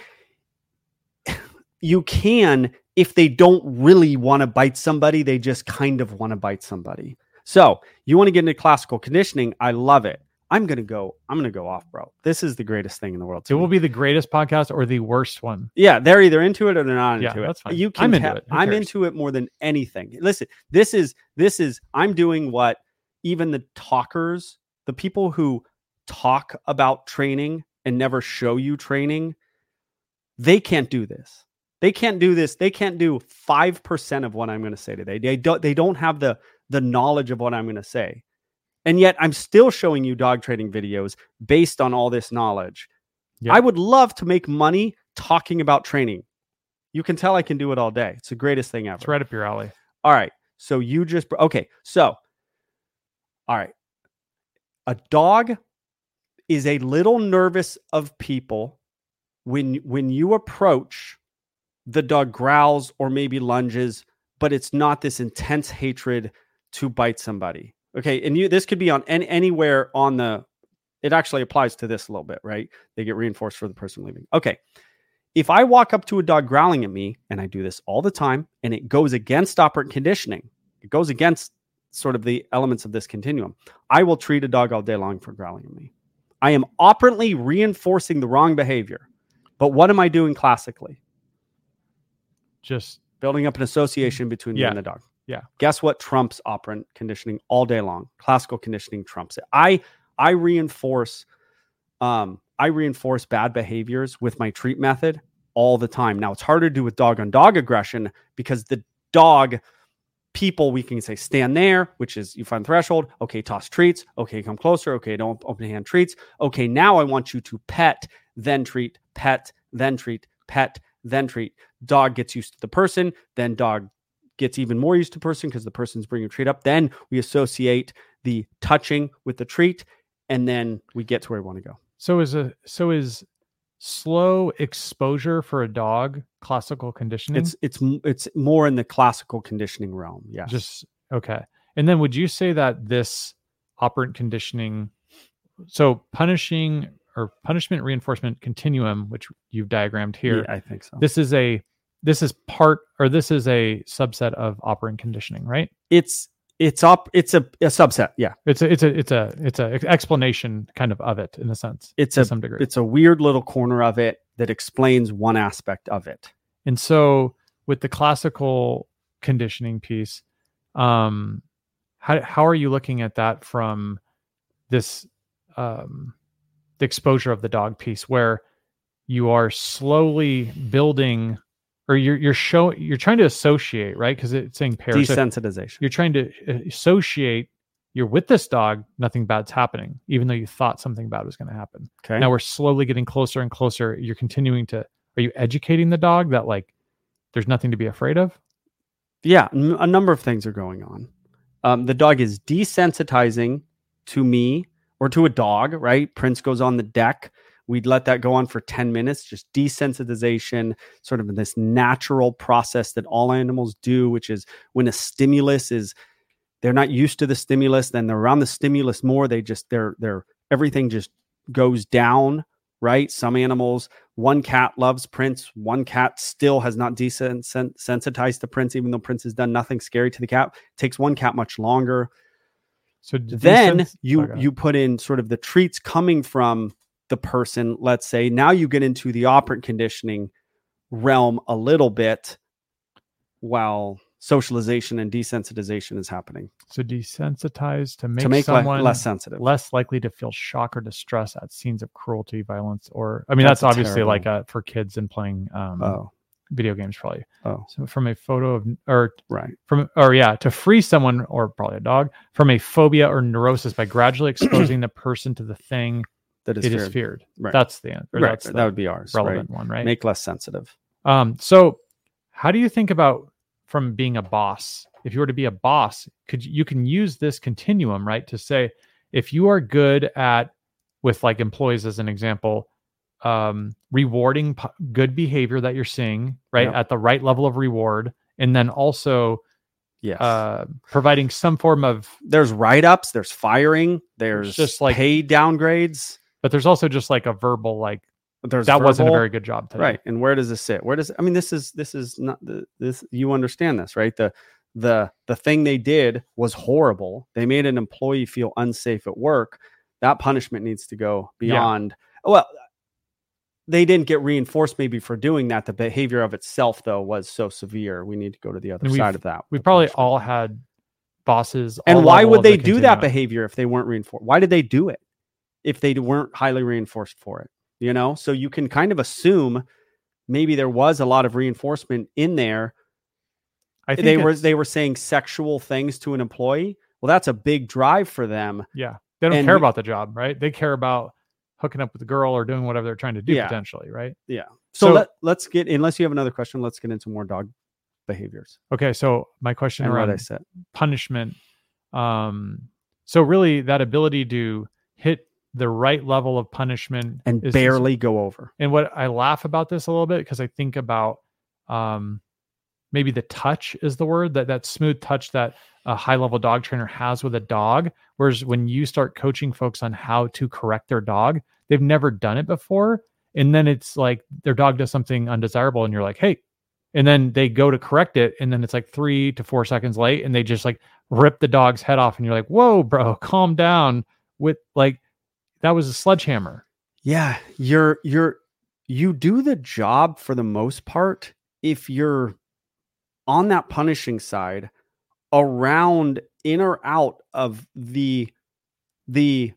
you can if they don't really want to bite somebody they just kind of want to bite somebody so you want to get into classical conditioning i love it i'm gonna go i'm gonna go off bro this is the greatest thing in the world It will be the greatest podcast or the worst one. yeah they're either into it or they're not Yeah, into it that's fine. you can I'm into it. Who i'm cares? into it more than anything listen this is this is i'm doing what even the talkers the people who talk about training and never show you training they can't do this they can't do this they can't do 5% of what i'm going to say today they don't they don't have the the knowledge of what i'm going to say and yet i'm still showing you dog training videos based on all this knowledge Yeah. i would love to make money talking about training you can tell i can do it all day it's the greatest thing ever It's right up your alley. all right. So you just okay. So all right. A dog is a little nervous of people when when you approach the dog growls or maybe lunges, but it's not this intense hatred to bite somebody. Okay, and you this could be on any, anywhere on the. It actually applies to this a little bit, right? They get reinforced for the person leaving. Okay, if I walk up to a dog growling at me, and I do this all the time, and it goes against operant conditioning, it goes against sort of the elements of this continuum. I will treat a dog all day long for growling at me. I am operantly reinforcing the wrong behavior. But what am I doing classically? Just Building up an association between Yeah. and the dog. Yeah. Guess what trumps operant conditioning all day long? Classical conditioning trumps it. I I reinforce um I reinforce bad behaviors with my treat method all the time. Now it's harder to do with dog on dog aggression because the dog people we can say stand there, which is you find threshold. Okay, toss treats. Okay, come closer. Okay, don't open hand treats. Okay, now I want you to pet, then treat, pet, then treat, pet, then treat. Dog gets used to the person, then dog gets even more used to person because the person's bringing a treat up. Then we associate the touching with the treat, and then we get to where we want to go. so is a so is slow exposure for a dog classical conditioning. It's it's it's more in the classical conditioning realm. Yeah. Just okay. And then would you say that this operant conditioning, so punishing or punishment reinforcement continuum, which you've diagrammed here, Yeah, I think so. this is a this is part or this is a subset of operant conditioning, right? it's it's up it's a, a subset. Yeah. It's a it's a it's a it's a explanation kind of of it in a sense. It's to a some degree. it's a weird little corner of it that explains one aspect of it. And so with the classical conditioning piece, um, how how are you looking at that from this um, the exposure of the dog piece, where you are slowly building, or you're you're show you're trying to associate, right? Because it's saying pair. Desensitization. you're trying to uh, associate. You're with this dog, nothing bad's happening, even though you thought something bad was going to happen Okay. now we're slowly getting closer and closer you're continuing to are you educating the dog that like there's nothing to be afraid of Yeah, n- a number of things are going on. Um, the dog is desensitizing to me or to a dog, right? Prince goes on the deck. We'd let that go on for 10 minutes, just desensitization, sort of this natural process that all animals do, which is when a stimulus is they're not used to the stimulus, then they're around the stimulus more. They just they're they're everything just goes down, right? Some animals, one cat loves Prince, one cat still has not desensitized to Prince, even though Prince has done nothing scary to the cat. takes one cat much longer. so Then you Sorry, go ahead. you put in sort of the treats coming from the person, let's say. Now you get into the operant conditioning realm a little bit while socialization and desensitization is happening so desensitized to make, to make le- someone less sensitive. less likely to feel shock or distress at scenes of cruelty violence or i mean That's that's, obviously terrible- like uh, for kids and playing um, oh, video games probably oh, so from a photo of or right. from or yeah to free someone or probably a dog from a phobia or neurosis by gradually exposing the person to the thing That is it is feared. feared Right. that's the answer right. that's the that would be ours. relevant one Right. right Make less sensitive. Um, so how do you think about from being a boss? If you were to be a boss, could you can use this continuum, right? To say if you are good at with like employees as an example, um, rewarding p- good behavior that you're seeing, right, Yep. at the right level of reward, and then also Yes. uh, providing some form of, there's write ups, there's firing, there's just like- pay downgrades. But there's also just like a verbal like There's that wasn't a very good job today, right. And where does this sit? Where does I mean this is this is not the this you understand this, right? The the the thing they did was horrible. They made an employee feel unsafe at work. That punishment needs to go Yeah. beyond well they didn't get reinforced maybe for doing that. The behavior of itself though was so severe. We need to go to the other And side of that. We probably all had bosses. And why would of the they do that behavior if they weren't reinforced? Why did they do it if they weren't highly reinforced for it? You know, so you can kind of assume maybe there was a lot of reinforcement in there. I think They were they were saying sexual things to an employee. Well, that's a big drive for them. Yeah. They don't And care we- about the job, right? They care about hooking up with the girl or doing whatever they're trying to do Yeah. potentially, right? Yeah. So, So- let, let's get unless you have another question, let's get into more dog behaviors. Okay, so my question And what I around said. punishment um so really that ability to hit the right level of punishment And barely go over. and what I laugh about this a little bit because I think about um maybe the touch is the word that that smooth touch that a high level dog trainer has with a dog whereas when you start coaching folks on how to correct their dog they've never done it before and then it's like their dog does something undesirable and you're like hey and then they go to correct it and then it's like 3 to 4 seconds late and they just like rip the dog's head off and you're like whoa bro calm down with like that was a sledgehammer Yeah, you're you're you do the job for the most part if you're on that punishing side around in or out of the the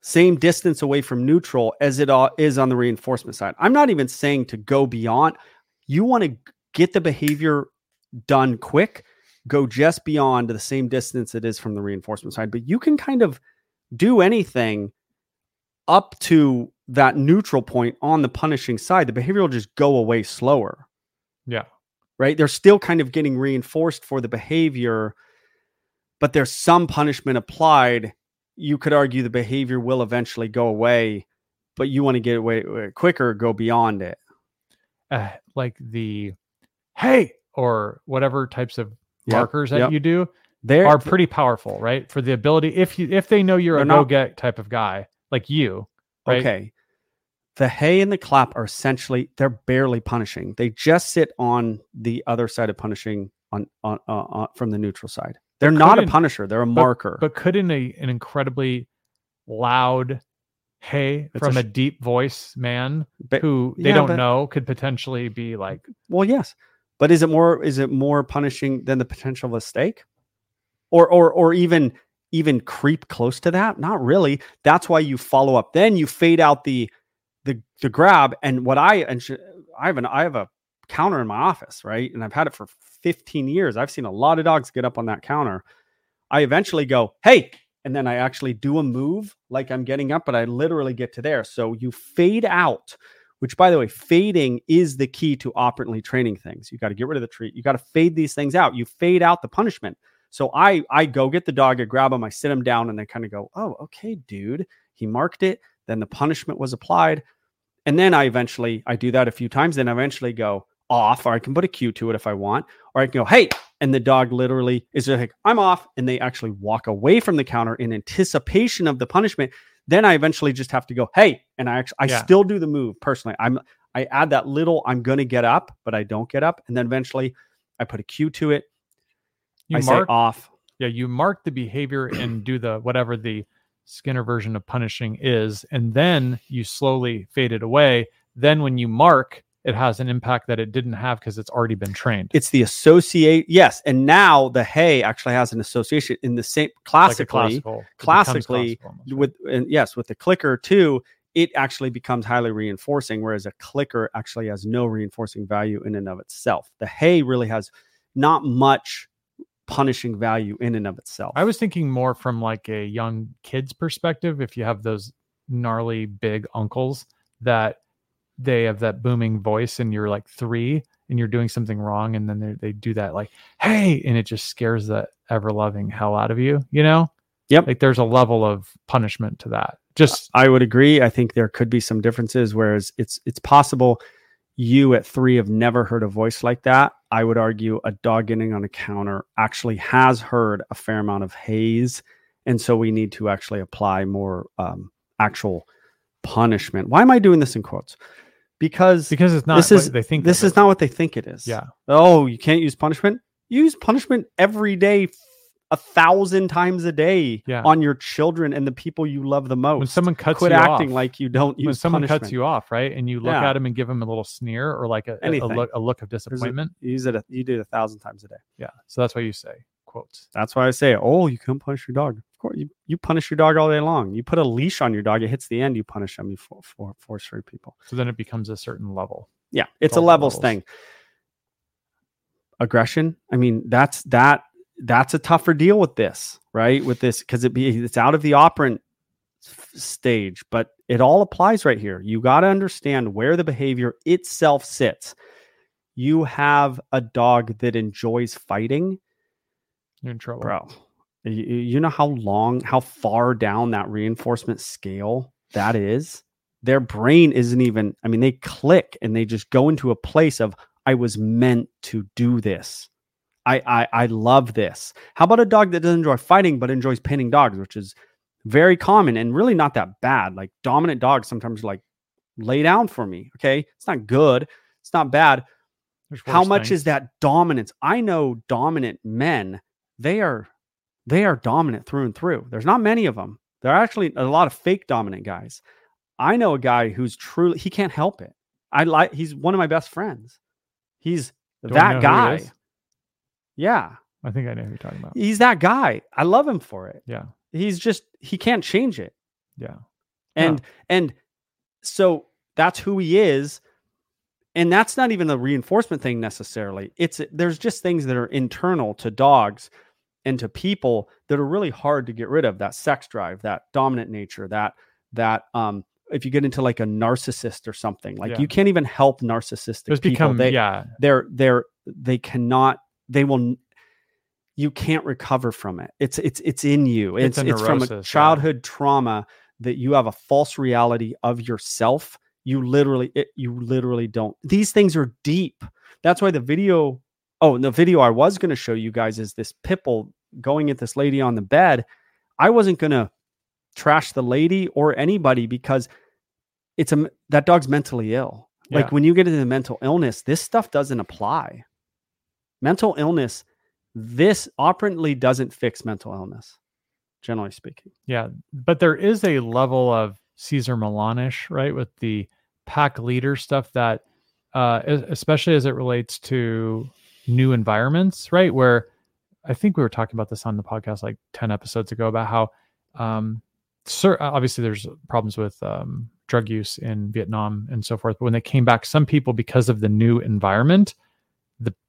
same distance away from neutral as it uh, is on the reinforcement side. I'm not even saying to go beyond. You want to get the behavior done quick, go just beyond the same distance it is from the reinforcement side, but you can kind of do anything up to that neutral point on the punishing side. The behavior will just go away slower yeah right? They're still kind of getting reinforced for the behavior, but there's some punishment applied. You could argue the behavior will eventually go away, but you want to get away uh, quicker, go beyond it. uh, like the hey or whatever types of Yep, markers that yep. you do they are pretty powerful, right? For the ability if you if they know you're a no get type of guy like you, right? okay. The hey and the clap are essentially they're barely punishing. They just sit on the other side of punishing on on, uh, on from the neutral side. They're not a punisher. They're a marker. But couldn't a, an incredibly loud hey It's from a a, deep voice man But- who they yeah, don't but- know could potentially be like Well, yes, but is it more is it more punishing than the potential of a steak, or or or even even creep close to that? Not really. That's why you follow up. Then you fade out the the the grab. And what I and sh- I have an I have a counter in my office, right? And I've had it for 15 years. I've seen a lot of dogs get up on that counter. I eventually go, hey, and then I actually do a move like I'm getting up, but I literally get to there. So you fade out which by the way, fading is the key to operantly training things. You got to get rid of the treat. You got to fade these things out. You fade out the punishment. So I I go get the dog, I grab him, I sit him down, and they kind of go, oh, okay, dude. He marked it. Then the punishment was applied. And then I eventually I do that a few times. Then I eventually go off, or I can put a cue to it if I want, or I can go, hey, and the dog literally is like, I'm off, and they actually walk away from the counter in anticipation of the punishment then I eventually just have to go, hey, and I actually I Yeah. still do the move personally. I'm I add that little I'm gonna get up, but I don't get up, and then eventually I put a cue to it. You I say mark off. yeah you mark the behavior and do the whatever the skinner version of punishing is and then you slowly fade it away then when you mark it has an impact that it didn't have because it's already been trained It's the associate. Yes, and now the hey actually has an association in the same Like classically classical- classically, classical with and yes with the clicker too. It actually becomes highly reinforcing, whereas a clicker actually has no reinforcing value in and of itself. The hey really has not much punishing value in and of itself. I was thinking more from like a young kid's perspective. If you have those gnarly big uncles that they have that booming voice and you're like three and you're doing something wrong and then they, they do that like, hey, and it just scares the ever loving hell out of you, you know? Yep. Like there's a level of punishment to that. Just I would agree. I think there could be some differences. Whereas it's it's possible you at three have never heard a voice like that. I would argue a dog getting on a counter actually has heard a fair amount of haze, and so we need to actually apply more um, actual punishment. Why am I doing this in quotes? Because because it's not this what is they think this is it. not what they think it is. Yeah. Oh, you can't use punishment. Use punishment every day, a thousand times a day Yeah. on your children and the people you love the most when someone cuts you off, quit you acting off, like you don't use when someone punishment. cuts you off, right? And you look Yeah. at them and give them a little sneer or like a, a- a, look, a look of There's a- disappointment. you use it. A, you do it a thousand times a day. Yeah. So that's why you say quotes. That's why I say, oh, you can punish your dog. Of course, you, you punish your dog all day long. You put a leash on your dog. It hits the end. You punish them. You for, for, force free people. So then it becomes a certain level. Yeah, it's a levels levels. thing. Aggression. I mean, that's that. That's a tougher deal with this, right? With this because it be it's out of the operant stage, but it all applies right here. You got to understand where the behavior itself sits. You have a dog that enjoys fighting, You're in trouble. bro. You, you know how long, how far down that reinforcement scale that is. Their brain isn't even. I mean, they click and they just go into a place of I was meant to do this. I, I I love this. How about a dog that doesn't enjoy fighting but enjoys pinning dogs, which is very common and really not that bad. Like dominant dogs sometimes like lay down for me. Okay. It's not good. It's not bad. How much things. is that dominance? I know dominant men. They are they are dominant through and through. There's not many of them. There are actually a lot of fake dominant guys. I know a guy who's truly he can't help it. I like he's one of my best friends. He's Do I know who that guy. Yeah. I think I know who you're talking about. He's that guy. I love him for it. Yeah. He's just he can't change it. Yeah. And and so that's who he is. And that's not even the reinforcement thing necessarily. It's there's just things that are internal to dogs and to people that are really hard to get rid of. That sex drive, that dominant nature, that that um if you get into like a narcissist or something, like Yeah. you can't even help narcissistic There's people. become They, yeah. they're they're they cannot they will you can't recover from it. It's it's it's in you. It's it's it's, from a yeah. childhood trauma that you have a false reality of yourself. You literally it, you literally don't. These things are deep. That's why the video oh the video i was going to show you guys is this pipple going at this lady on the bed. I wasn't going to trash the lady or anybody because it's a that dog's mentally ill. Like when you get into mental illness this stuff doesn't apply mental illness this operantly doesn't fix mental illness generally speaking Yeah, but there is a level of Cesar Millanish, right, with the pack leader stuff that, uh, especially as it relates to new environments, right? Where I think we were talking about this on the podcast like ten episodes ago about how, um, obviously there's problems with um, drug use in Vietnam and so forth. But when they came back, some people because of the new environment,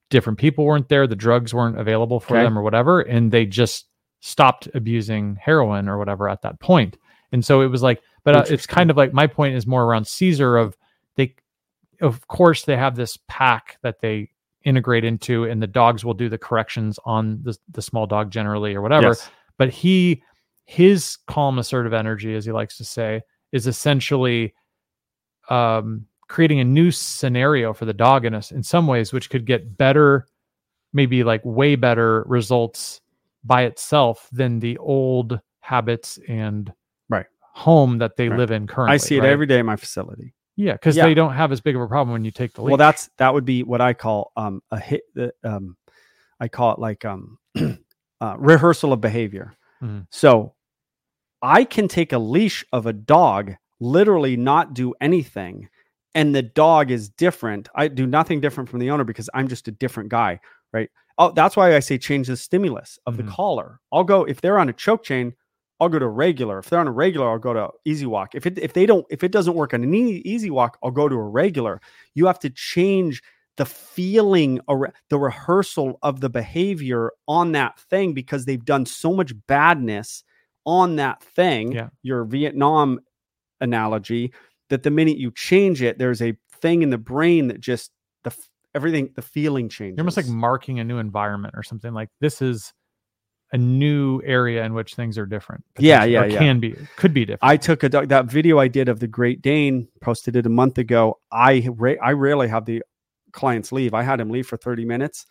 different people weren't there, the drugs weren't available for Okay. them or whatever, and they just stopped abusing heroin or whatever at that point. And so it was like, but uh, it's kind of like my point is more around Cesar of they, of course they have this pack that they integrate into, and the dogs will do the corrections on the the small dog generally or whatever. Yes. But he, his calm, assertive energy, as he likes to say, is essentially um, creating a new scenario for the dog in us in some ways, which could get better, maybe like way better results by itself than the old habits and Right. home that they Right. live in currently. i see it right? every day in my facility yeah, because Yeah. they don't have as big of a problem when you take the lead. well that's that would be what i call um a hit the um i call it like um uh, rehearsal of behavior Mhm. so i can take a leash of a dog literally not do anything and the dog is different i do nothing different from the owner because i'm just a different guy right oh that's why i say change the stimulus of Mhm. the collar i'll go if they're on a choke chain I'll go to regular. If they're on a regular, I'll go to easy walk. If it if they don't if it doesn't work on an easy walk, I'll go to a regular. You have to change the feeling or the rehearsal of the behavior on that thing because they've done so much badness on that thing. Yeah. Your Vietnam analogy that the minute you change it, there's a thing in the brain that just the everything the feeling changes. You're almost like marking a new environment or something like this is a new area in which things are different. Yeah, yeah, yeah. Can be, could be different. I took a that video I did of the Great Dane, posted it a month ago. I ra- I rarely have the clients leave. I had him leave for 30 minutes.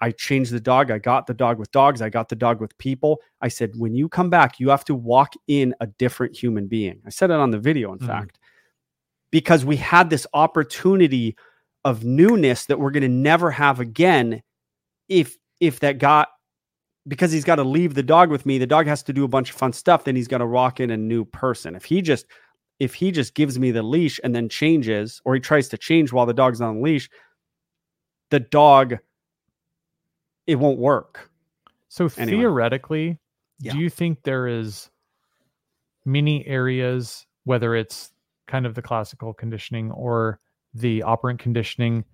I changed the dog. I got the dog with dogs. I got the dog with people. I said, when you come back, you have to walk in a different human being. I said it on the video, in Mhm. fact, because we had this opportunity of newness that we're going to never have again if if that got because he's got to leave the dog with me the dog has to do a bunch of fun stuff then he's got to rock in a new person if he just if he just gives me the leash and then changes or he tries to change while the dog's on the leash the dog it won't work So Anyway. theoretically, Yeah. do you think there is many areas, whether it's kind of the classical conditioning or the operant conditioning,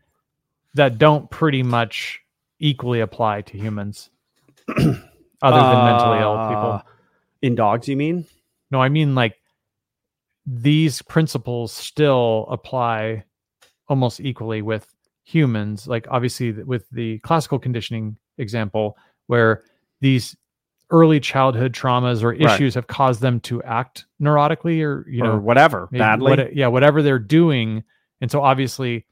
that don't pretty much equally apply to humans, other than mentally ill people? Uh, in dogs you mean No, I mean like these principles still apply almost equally with humans. Like obviously with the classical conditioning example, where these early childhood traumas or Right. issues have caused them to act neurotically or you or know whatever badly what- yeah whatever they're doing and so obviously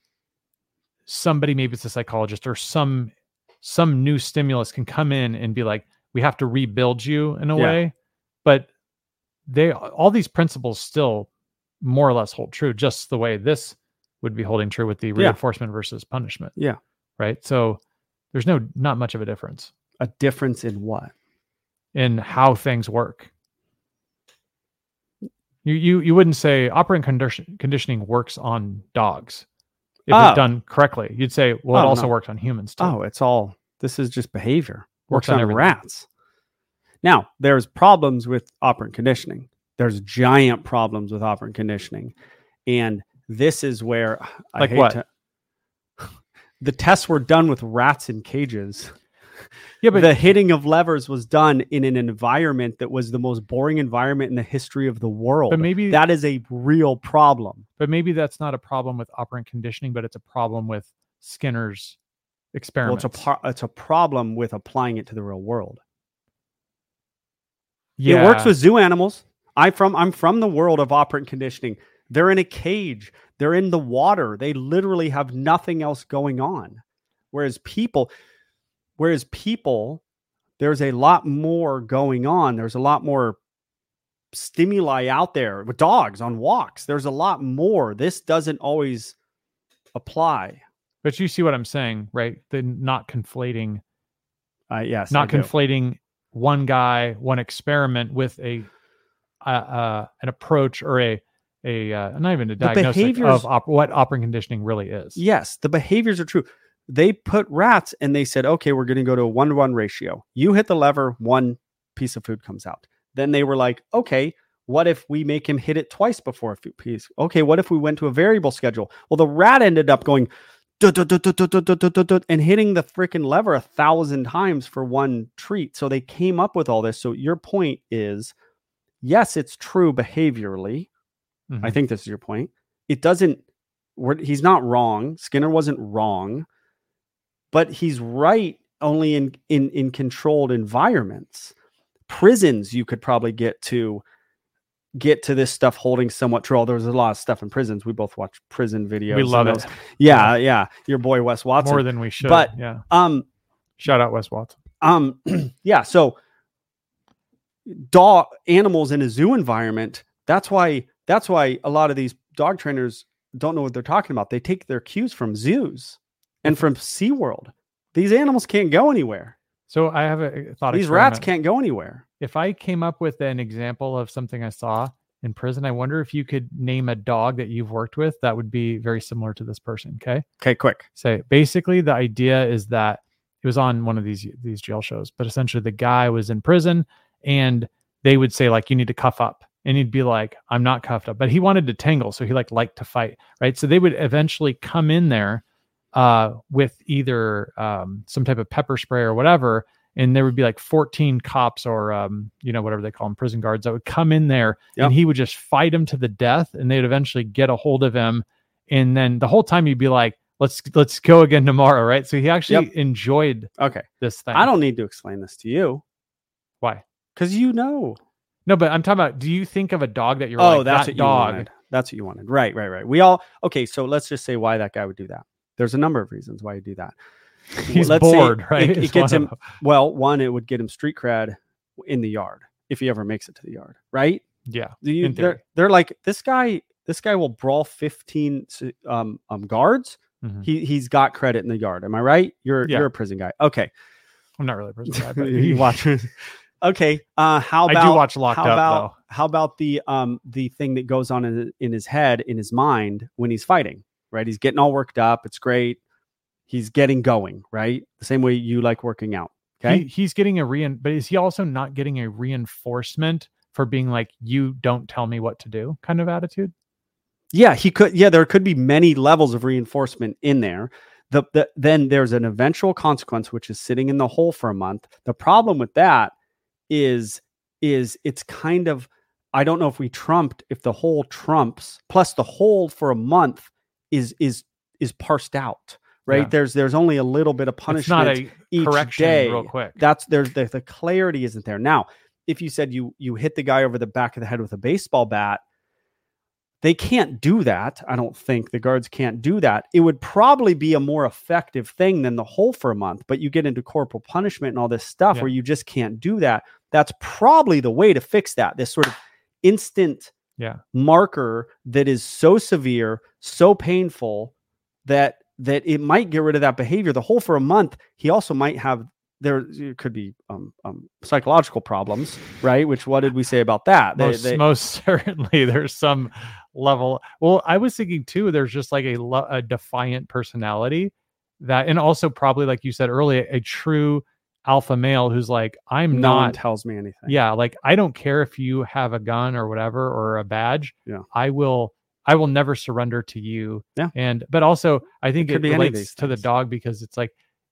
somebody maybe it's a psychologist or some some new stimulus can come in and be like we have to rebuild you in a Yeah. way but they all these principles still more or less hold true just the way this would be holding true with the Yeah. reinforcement versus punishment Yeah. right so there's no not much of a difference A difference in what? In how things work you you you wouldn't say operant condition, conditioning works on dogs if Oh. it's ah. done correctly you'd say well it Oh, also no. works on humans too Oh, it's all this is just behavior. Works Works on on rats. Now, there's problems with operant conditioning. There's giant problems with operant conditioning. And this is where I Like hate what? to- the tests were done with rats in cages. Yeah but the hitting of levers was done in an environment that was the most boring environment in the history of the world. but maybe that is a real problem. but maybe that's not a problem with operant conditioning but it's a problem with skinner's Well, experiments it's a par- it's a problem with applying it to the real world. yeah It works with zoo animals. I from I'm from the world of operant conditioning. They're in a cage. They're in the water. They literally have nothing else going on. Whereas people, whereas people, there's a lot more going on. There's a lot more stimuli out there with dogs on walks. There's a lot more. This doesn't always apply. but you see what i'm saying right the not conflating Uh, yes, not I do. conflating one guy, one experiment with a uh, uh, an approach or a a uh, not even a diagnosis of op- what operant conditioning really is. Yes, the behaviors are true they put rats and they said, okay, we're going to go to a one to one ratio. You hit the lever, one piece of food comes out. Then they were like, okay, what if we make him hit it twice before a food piece? Okay, what if we went to a variable schedule? Well, the rat ended up going and hitting the freaking lever a thousand times for one treat. So they came up with all this. So your point is, yes, it's true behaviorally. Mm-hmm. I think this is your point. It doesn't. he's not wrong. Skinner wasn't wrong but he's right only in in in controlled environments. Prisons, you could probably get to get to this stuff holding somewhat true. There was a lot of stuff in prisons. We both watch prison videos. we love it those- Yeah, yeah. Your boy Wes Watson. more than we should. But- yeah, um, shout out Wes Watson. um, yeah. So, dog animals in a zoo environment. That's why. That's why a lot of these dog trainers don't know what they're talking about. They take their cues from zoos and from SeaWorld. These animals can't go anywhere. So I have a thought. These rats can't go anywhere. If I came up with an example of something I saw in prison, I wonder if you could name a dog that you've worked with that would be very similar to this person. Okay. Okay, quick. say basically the idea is that it was on one of these these jail shows but essentially the guy was in prison and they would say like you need to cuff up and he'd be like i'm not cuffed up but he wanted to tangle so he like liked to fight right so they would eventually come in there uh with either um some type of pepper spray or whatever and there would be like 14 cops or um you know whatever they call them prison guards that would come in there Yep. and he would just fight him to the death and they'd eventually get a hold of him and then the whole time he'd be like let's let's go again tomorrow right so he actually Yep. enjoyed Okay. this thing I don't need to explain this to you why because you know. no but i'm talking about do you think of a dog that you're oh, like that's that what dog you wanted. That's what you wanted. Right, right, right. We all okay. So let's just say why that guy would do that. There's a number of reasons why you do that. he's let's say bored it- right it is gets him- Well, one, it would get him street cred in the yard if he ever makes it to the yard, right? yeah Do you, they're, they're like this guy. This guy will brawl fifteen um, um guards. Mhm. He he's got credit in the yard. Am I right? You're Yeah. you're a prison guy. Okay, i'm not really a prison guy but you watch. okay, uh, how i about do watch locked how up about though how about the um the thing that goes on in, in his head in his mind when he's fighting? Right, he's getting all worked up. It's great. He's getting going. Right, the same way you like working out. Okay, he, he's getting a rein but is he also not getting a reinforcement for being like you don't tell me what to do kind of attitude Yeah, he could. Yeah, there could be many levels of reinforcement in there. The, the then there's an eventual consequence, which is sitting in the hole for a month. The problem with that is is it's kind of I don't know if we trumped if the hole trumps plus the hole for a month is is is parsed out right. Yeah. There's there's only a little bit of punishment each day. real quick That's there's the, the clarity isn't there. Now, if you said you you hit the guy over the back of the head with a baseball bat, they can't do that. I don't think the guards can't do that. It would probably be a more effective thing than the hole for a month, but you get into corporal punishment and all this stuff Yeah. where you just can't do that. That's probably the way to fix that. This sort of instant Yeah. marker that is so severe, so painful that that it might get rid of that behavior. The whole for a month, he also might have there could be um, um, psychological problems, right? Which what did we say about that? They- most, they- most certainly there's some level well i was thinking too there's just like a, a defiant personality that and also probably like you said earlier a true alpha male who's like i'm no not tells me anything. yeah like i don't care if you have a gun or whatever or a badge Yeah. i will i will never surrender to you Yeah. and but also i think it, be relates to the dog because it's like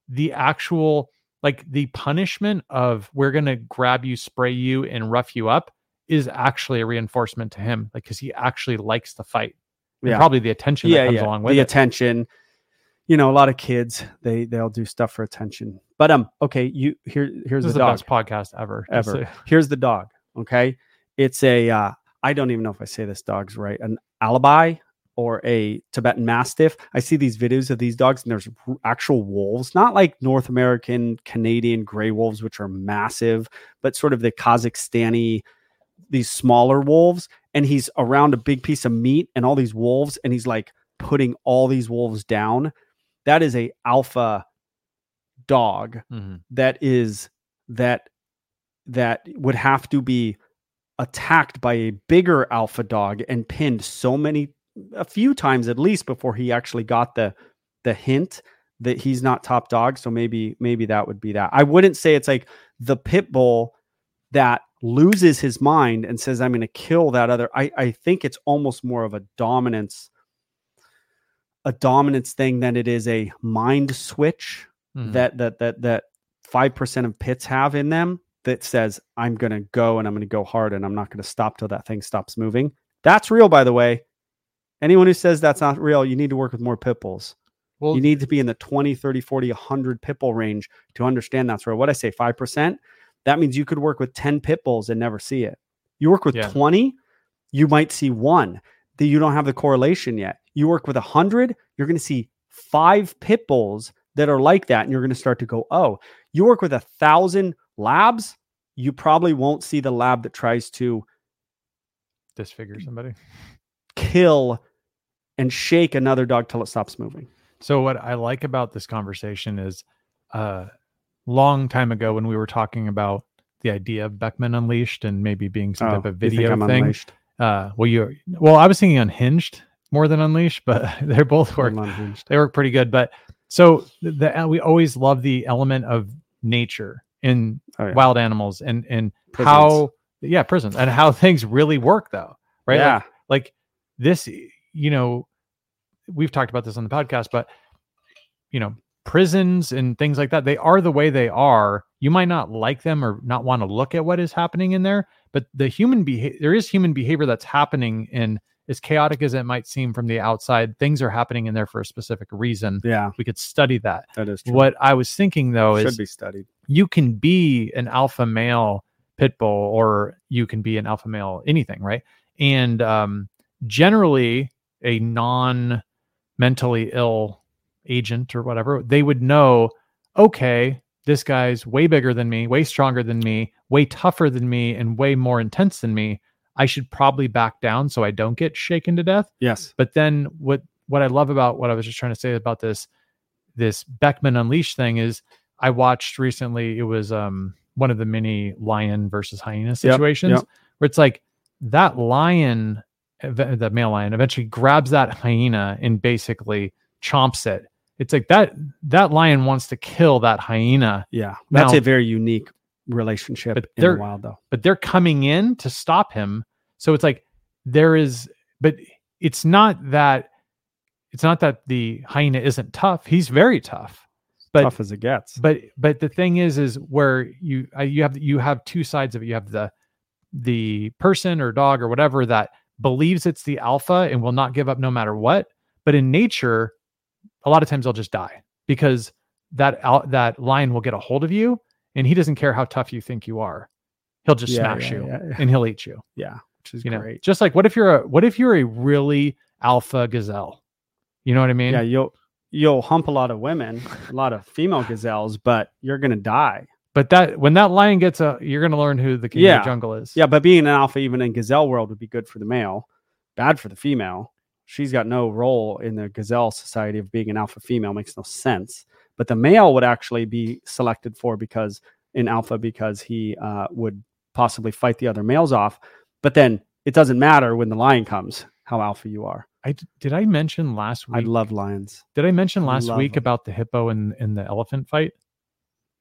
the actual like the punishment of we're gonna grab you spray you and rough you up is actually a reinforcement to him like because he actually likes the fight and Yeah. probably the attention that comes along with the it attention. You know, a lot of kids they they'll do stuff for attention. But um, okay, you here here's this is the the dog. best podcast ever Ever. Here's the dog. Okay, it's a uh, I don't even know if I say this dog's right. An Alabai or a Tibetan Mastiff. I see these videos of these dogs, and there's actual wolves, not like North American, Canadian gray wolves, which are massive, but sort of the Kazakhstani, these smaller wolves. And he's around a big piece of meat and all these wolves, and he's like putting all these wolves down. That is a alpha dog Mhm. that is that that would have to be attacked by a bigger alpha dog and pinned so many a few times at least before he actually got the the hint that he's not top dog. So maybe maybe that would be that. I wouldn't say it's like the pit bull that loses his mind and says i'm going to kill that other i i think it's almost more of a dominance a dominance thing than it is a mind switch Mhm. that that that that five percent of pits have in them that says I'm gonna go and I'm gonna go hard and I'm not gonna stop till that thing stops moving. That's real, by the way. Anyone who says that's not real, you need to work with more pit bulls. well You need to be in the 20, 30, 40, 100 pit bull range to understand that's real. What I say, 5%, that means you could work with 10 pit bulls and never see it. You work with Yeah. 20, you might see one that you don't have the correlation yet. You work with 100, you're going to see five pit bulls that are like that. And you're going to start to go, oh, you work with a thousand labs, you probably won't see the lab that tries to disfigure somebody kill and shake another dog till it stops moving. So what I like about this conversation is uh long time ago when we were talking about the idea of Beckman Unleashed and maybe being some type of Oh, video thing. unleashed? Uh well you well I was thinking unhinged more than unleashed, but they're both work they work pretty good. But so the, the uh, we always love the element of nature in Oh, yeah. wild animals and and Prisons. how yeah prisons and how things really work though right Like, Yeah. like this you know we've talked about this on the podcast but you know prisons and things like that they are the way they are you might not like them or not want to look at what is happening in there but the human behavior there is human behavior that's happening and as chaotic as it might seem from the outside things are happening in there for a specific reason yeah, we could study that that is true. what i was thinking though should is be studied. you can be an alpha male pit bull or you can be an alpha male anything right and um, generally a non mentally ill agent or whatever they would know okay this guy's way bigger than me way stronger than me way tougher than me and way more intense than me i should probably back down so i don't get shaken to death Yes. but then what what I love about what I was just trying to say about this this Beckman Unleashed thing is I watched recently it was um one of the mini lion versus hyena situations yep. where it's like that lion the male lion eventually grabs that hyena and basically chomps it. It's like that that lion wants to kill that hyena, Yeah. That's Now- a very unique relationship But in the they're- wild, though. but they're coming in to stop him. So it's like there is but it's not that it's not that the hyena isn't tough. He's very tough. But Tough as it gets. but but the thing is is where you uh, you have you have two sides of it. You have the the person or dog or whatever that believes it's the alpha and will not give up no matter what. But in nature, a lot of times they'll just die because that al- that lion will get a hold of you and he doesn't care how tough you think you are. He'll just Yeah, smash yeah, you yeah, yeah. and he'll eat you. yeah. which is You know, great. just like what if you're a what if you're a really alpha gazelle? You know what I mean? yeah, you'll you'll hump a lot of women, a lot of female gazelles, but you're gonna die. But that when that lion gets a, you're gonna learn who the king of the jungle is. Yeah, but being an alpha, even in gazelle world, would be good for the male, bad for the female. She's got no role in the gazelle society of being an alpha female. Makes no sense. But the male would actually be selected for because in alpha because he uh, would possibly fight the other males off. But then it doesn't matter when the lion comes how alpha you are. I did I mention last week. I love lions. did I mention last love week them. about the hippo and, and the elephant fight?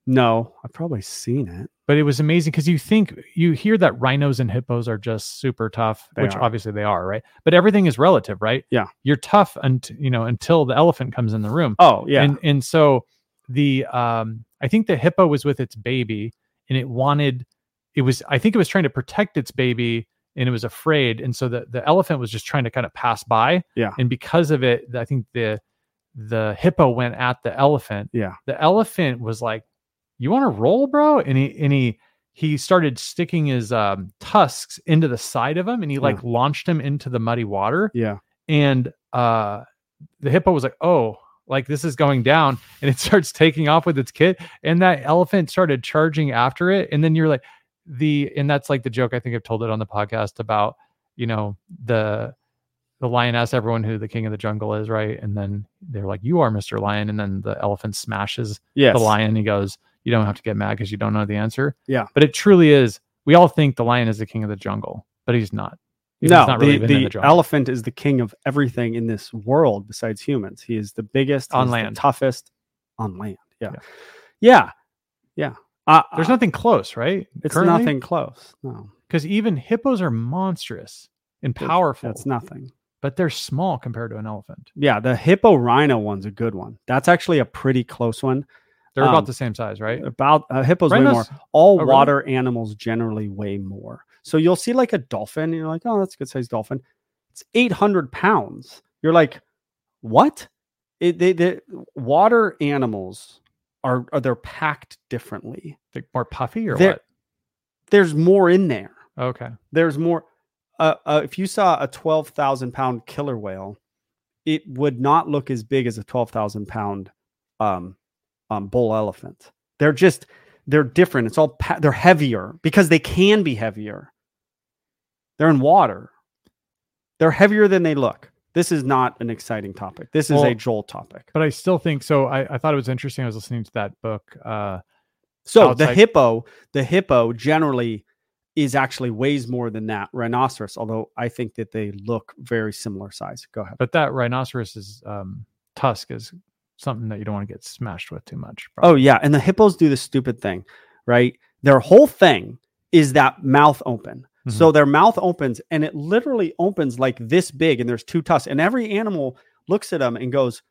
No, I've probably seen it. But it was amazing because you think you hear that rhinos and hippos are just super tough, They which are. obviously they are, right? But everything is relative, right? Yeah. You're tough until you know until the elephant comes in the room. Oh yeah, And and so the um I think the hippo was with its baby and it wanted it was I think it was trying to protect its baby and it was afraid and so the the elephant was just trying to kind of pass by. Yeah. And because of it I think the the hippo went at the elephant. yeah. The elephant was like, "You want to roll, bro?" And he and he he started sticking his um tusks into the side of him and he like launched him into the muddy water Yeah. and uh the hippo was like oh like this is going down and it starts taking off with its kit. and that elephant started charging after it and then you're like the and that's like the joke i think i've told it on the podcast about you know the the lion asks everyone who the king of the jungle is right and then they're like you are mr lion and then the elephant smashes Yes. the lion he goes you don't have to get mad because you don't know the answer Yeah. but it truly is we all think the lion is the king of the jungle but he's not He's No, not the, really in the the elephant is the king of everything in this world besides humans. He is the biggest On the land. toughest on land. Yeah, Yeah. yeah, yeah. Uh, there's uh, nothing close right It's Currently? nothing close. No, because even hippos are monstrous and powerful, That's nothing. but they're small compared to an elephant. Yeah, the hippo rhino one's a good one. That's actually a pretty close one. They're Um, about the same size, right? About uh, hippos way more. All Oh, really? water animals generally weigh more. So you'll see like a dolphin, and you're like, oh, that's a good sized dolphin. It's 800 pounds. You're like, what? It, they, they, water animals are, are they're packed differently. Like more puffy or They're- what? There's more in there. Okay. There's more. Uh, uh, if you saw a 12,000 pound killer whale, it would not look as big as a 12,000 pound um, um, bull elephant. They're just they're different. It's all pa- they're heavier because they can be heavier. They're in water. They're heavier than they look. This is not an exciting topic. This is a Well, Joel topic. But I still think so. I, I thought it was interesting. I was listening to that book. Uh, So the hippo, the hippo generally is actually weighs more than that rhinoceros. Although I think that they look very similar size. Go ahead. but that rhinoceros's um, tusk is something that you don't want to get smashed with too much. Oh yeah, and the hippos do this stupid thing, right? Their whole thing is that mouth open. So mm-hmm. their mouth opens and it literally opens like this big, and there's two tusks, and every animal looks at them and goes,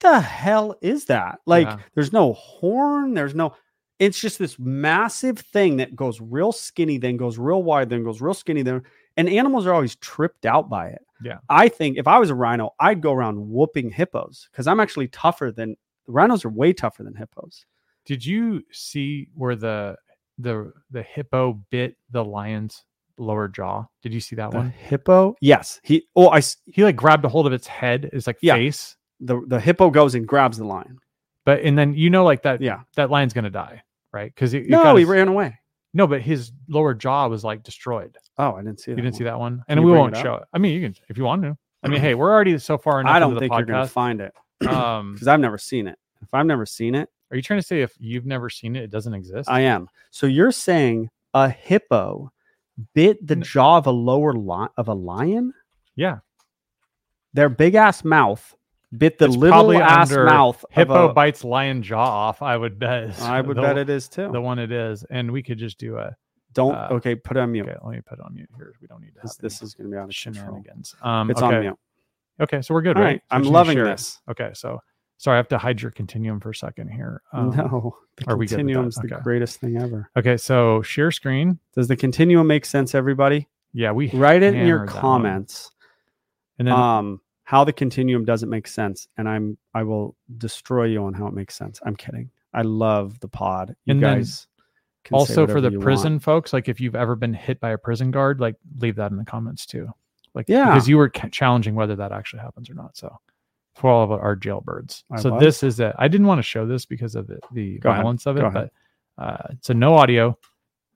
"The hell is that?" Like, Yeah. there's no horn, there's no. It's just this massive thing that goes real skinny, then goes real wide, then goes real skinny. Then, and animals are always tripped out by it. Yeah. I think if I was a rhino, I'd go around whooping hippos because I'm actually tougher than rhinos are way tougher than hippos. Did you see where the the the hippo bit the lion's lower jaw? Did you see that The one? hippo, yes, he. Oh, I He like grabbed a hold of its head, its like Yeah. face. the the hippo goes and grabs the lion. But and then you know like that Yeah, that lion's gonna die, right? Because no, he ran away. no, but his lower jaw was like destroyed. Oh, I didn't see that. You didn't see that one, and we won't it show it. I mean, you can if you want to. I mean, hey, we're already so far I don't think the you're gonna podcast. find it um, because I've never seen it. If I've never seen it, are you trying to say if you've never seen it, it doesn't exist? I am. So you're saying a hippo bit the jaw of a lower li- of a lion? yeah, Their big ass mouth bit the It's little ass mouth. of hippo a- bites lion jaw off. I would bet. I would the, bet it is too. the one it is, and we could just do a. Don't. uh, okay, put it on mute. Okay, let me put it on mute here. We don't need to have This, this is going to be on shenanigans. Um, It's okay. on mute. Okay, so we're good, All right? right, I'm loving this. Okay, so sorry, I have to hide your continuum for a second here. Um, no, the are continuum's the greatest thing ever. Okay, so share screen. Does the continuum make sense, everybody? Yeah, we Write it in your comments. and then um how the continuum doesn't make sense and i'm i will destroy you on how it makes sense i'm kidding i love the pod you guys also for the you want. prison folks, like if you've ever been hit by a prison guard, like leave that in the comments too. Like, Yeah. because you were challenging whether that actually happens or not. So, for all of our jailbirds. I so was? this is it. I didn't want to show this because of the, the Go ahead. violence of it, Go but uh, it's a no audio.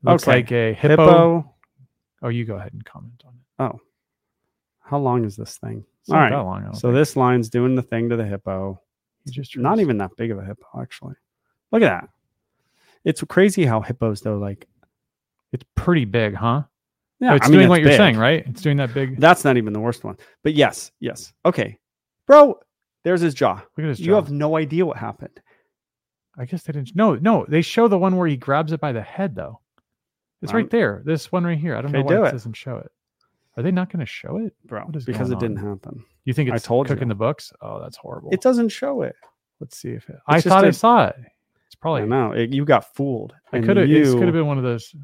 Looks Okay. like a hippo. hippo. Oh, you go ahead and comment on it. Oh, how long is this thing? It's All right. that long. So think. this line's doing the thing to the hippo. He just Not even that big of a hippo, actually. Look at that. It's crazy how hippos, though, like It's pretty big, huh? yeah, it's I mean, doing what you're big. saying, right? It's doing that big. That's not even the worst one. But yes, yes. Okay, bro. There's his jaw. Look at his jaw. You have no idea what happened. I guess they didn't. No, no. They show the one where he grabs it by the head, though. It's Um, right there. This one right here. I don't know why do it it. doesn't show it. Are they not going to show it? bro, because it going didn't happen. You think I it's told cooking you. the books? Oh, that's horrible. It doesn't show it. Let's see if it. I thought I a- saw it. Probably. know it, you got fooled. I could have. It could have been one of those.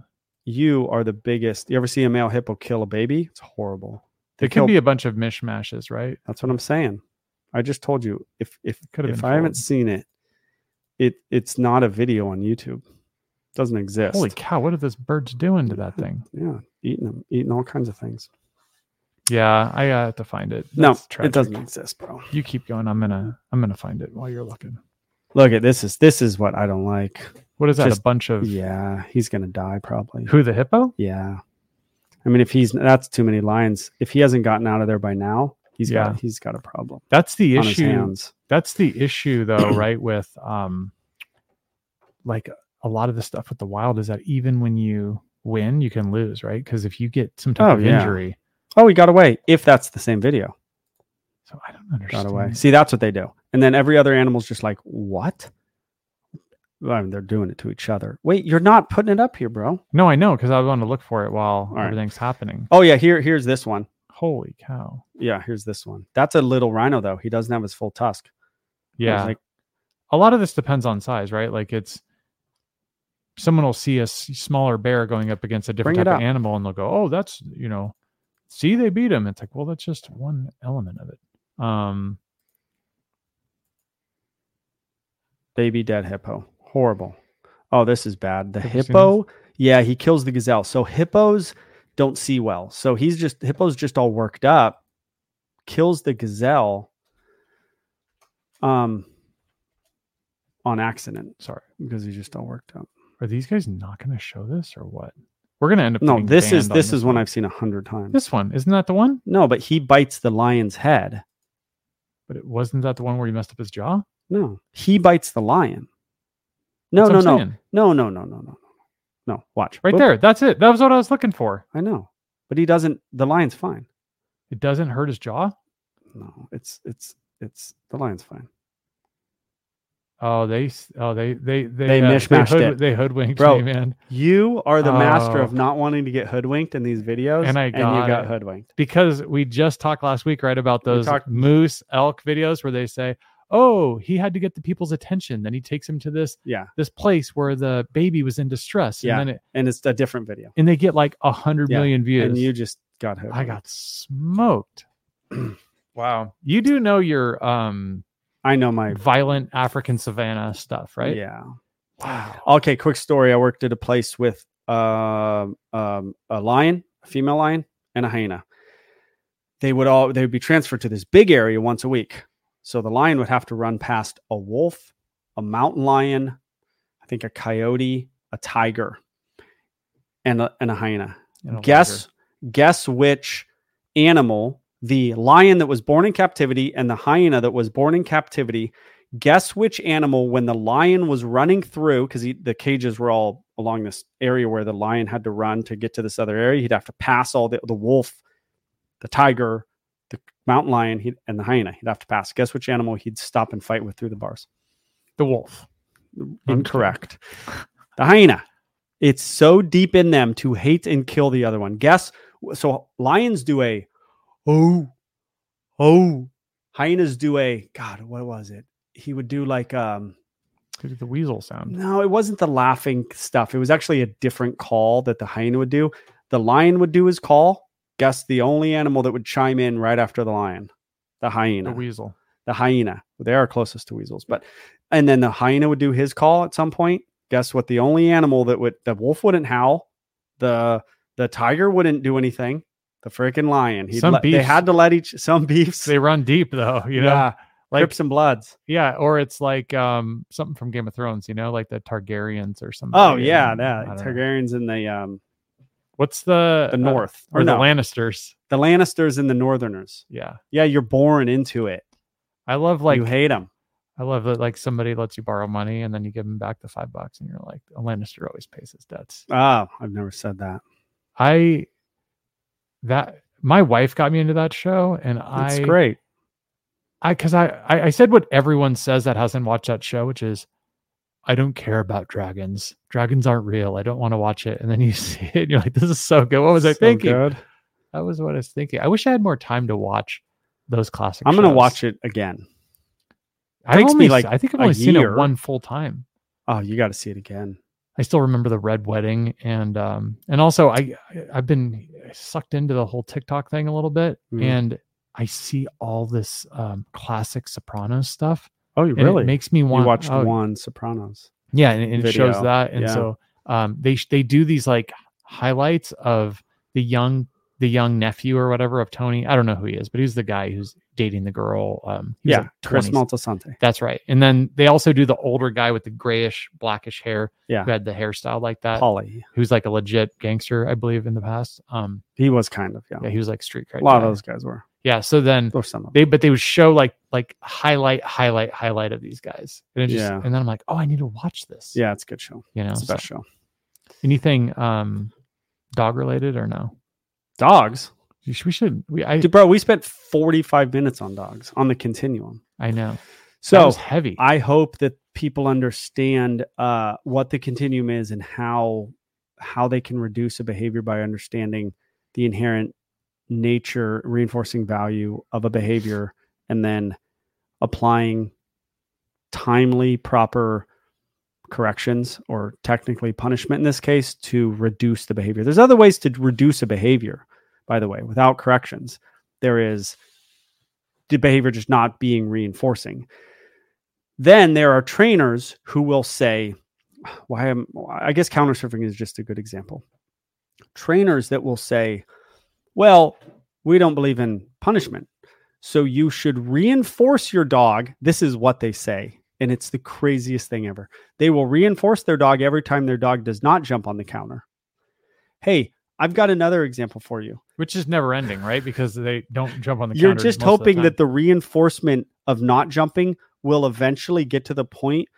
you are the biggest. You ever see a male hippo kill a baby? It's horrible. They It kill. could be a bunch of mishmashes, right? that's what I'm saying. I just told you. If if Could have if I haven't seen it, it it's not a video on YouTube. doesn't exist. Holy cow! What are those birds doing to that thing? yeah, eating them, eating all kinds of things. Yeah, I uh, have to find it. No, tragic. it doesn't exist, bro. You keep going. I'm gonna. I'm gonna find it while you're looking. Look at this is this is what I don't like. What is that? Just- a bunch of Yeah, he's gonna die probably. who? The hippo? Yeah, I mean if he's that's too many lines. If he hasn't gotten out of there by now, he's Yeah. got he's got a problem That's the issue. that's the issue though right with um like a lot of the stuff with the wild is that even when you win you can lose right because if you get some type Oh, of yeah. injury Oh, he got away. If that's the same video, so i don't got understand away. See, that's what they do. And then every other animal's just like, what? I mean, they're doing it to each other. Wait, you're not putting it up here, bro. no i know because i want to look for it while right. everything's happening Oh yeah, here here's this one. holy cow Yeah, here's this one. That's a little rhino though. He doesn't have his full tusk. Yeah like a lot of this depends on size right like it's someone will see a smaller bear going up against a different type of animal and they'll go oh that's you know see they beat him it's like well that's just one element of it um baby dead hippo. Horrible. Oh, this is bad. The Have hippo, yeah, he kills the gazelle. So hippos don't see well. So he's just hippo's just all worked up, kills the gazelle um on accident sorry because he's just all worked up. Are these guys not going to show this or what? We're going to end up. No, this is on this is one one. I've seen a hundred times. This one isn't that the one? no, but he bites the lion's head. But it wasn't that the one where he messed up his jaw. No, he bites the lion. No, no, no, saying. no, no, no, no, no, no. No, watch Right Boop. there. That's it. That was what I was looking for. I know, but he doesn't. The lion's fine. It doesn't hurt his jaw. No, it's it's it's the lion's fine. Oh, they. Oh, they. They. They. They uh, mishmashed hood, it. They hoodwinked Bro, me, man. You are the master Oh. of not wanting to get hoodwinked in these videos, And I you got got hoodwinked. Because we just talked last week, right, about those talked- moose elk videos where they say, "Oh, he had to get the people's attention. Then he takes him to this Yeah, this place where the baby was in distress, and Yeah. then it, and it's a different video, and they get like a hundred Yeah, million views. and you just got hoodwinked. I got smoked. wow. You do know your um I know my violent African savannah stuff, right? Yeah. Wow. Okay, quick story. I worked at a place with um um, a lion, a female lion, and a hyena. They would all they would be transferred to this big area once a week. So the lion would have to run past a wolf, a mountain lion, I think a coyote, a tiger, and a, and a hyena. And a guess guess which animal the lion that was born in captivity and the hyena that was born in captivity guess which animal when the lion was running through because the cages were all along this area where the lion had to run to get to this other area he'd have to pass all the, the wolf the tiger the mountain lion he'd, and the hyena he'd have to pass guess which animal he'd stop and fight with through the bars the wolf. Mm-hmm. Incorrect. The hyena. It's so deep in them to hate and kill the other one. Guess so lions do a oh oh hyenas do a god what was it? He would do like um the weasel sound. no, it wasn't the laughing stuff. It was actually a different call that the hyena would do. The lion would do his call. Guess the only animal that would chime in right after the lion. The hyena The weasel. the hyena. They are closest to weasels, but and then the hyena would do his call at some point, guess what? The only animal that would the wolf wouldn't howl, the the tiger wouldn't do anything. The freaking lion. He'd Some let- they had to let each some beefs. They run deep though, you know. yeah, like- Crips and Bloods. Yeah, or it's like um something from Game of Thrones, you know, like the Targaryens or something. Oh yeah, yeah. don't know. Targaryens in the um What's the the uh, north or or the Lannisters? the Lannisters and the Northerners. Yeah, Yeah, you're born into it. I love like you hate them. I love that like somebody lets you borrow money and then you give them back the five bucks and you're like a Lannister always pays his debts. Oh, I've never said that. I that my wife got me into that show and That's I great. I because I, I I said what everyone says that hasn't watched that show, which is I don't care about dragons. Dragons aren't real. I don't want to watch it. And then you see it and you're like, this is so good. What was I thinking? good. That was what I was thinking. I wish I had more time to watch those classic. I'm gonna shows. watch it again. I've takes me, only, like, I think I've only seen it one full time. Oh, you got to see it again. I still remember the red wedding and um and also I I've been sucked into the whole TikTok thing a little bit Mhm. and I see all this um classic Sopranos stuff Oh, you really? it makes me you want watched oh, one Sopranos. yeah and, and it shows that and Yeah. so um they they do these like highlights of the young the young nephew or whatever of Tony I don't know who he is but he's the guy who's dating the girl um Yeah, like, Chris 20s. Moltisanti. That's right. And then they also do the older guy with the grayish, blackish hair Yeah. who had the hairstyle like that, Paulie. who's like a legit gangster, I believe, in the past. Um, He was kind of yeah. yeah, he was like street cred. a lot of those guys were. Yeah. So then Or some they, but they would show like like highlight, highlight, highlight of these guys, and just, Yeah. and then I'm like, oh, I need to watch this. Yeah, it's a good show. You know, It's the so- show. anything um dog related or no? Dogs. We should, we I Dude, bro, we spent 45 minutes on dogs on the continuum. I know. So was heavy. I hope that people understand uh, what the continuum is and how how they can reduce a behavior by understanding the inherent nature, reinforcing value of a behavior, and then applying timely, proper corrections or technically punishment in this case to reduce the behavior. There's other ways to reduce a behavior, by the way, without corrections. There is the behavior just not being reinforcing. Then there are trainers who will say, why am I guess counter surfing is just a good example. Trainers that will say, well, we don't believe in punishment. So you should reinforce your dog. This is what they say. And it's the craziest thing ever. They will reinforce their dog every time their dog does not jump on the counter. Hey, I've got another example for you. Which is never ending, right? Because they don't jump on the. You're just of the hoping that the reinforcement of not jumping will eventually get to the point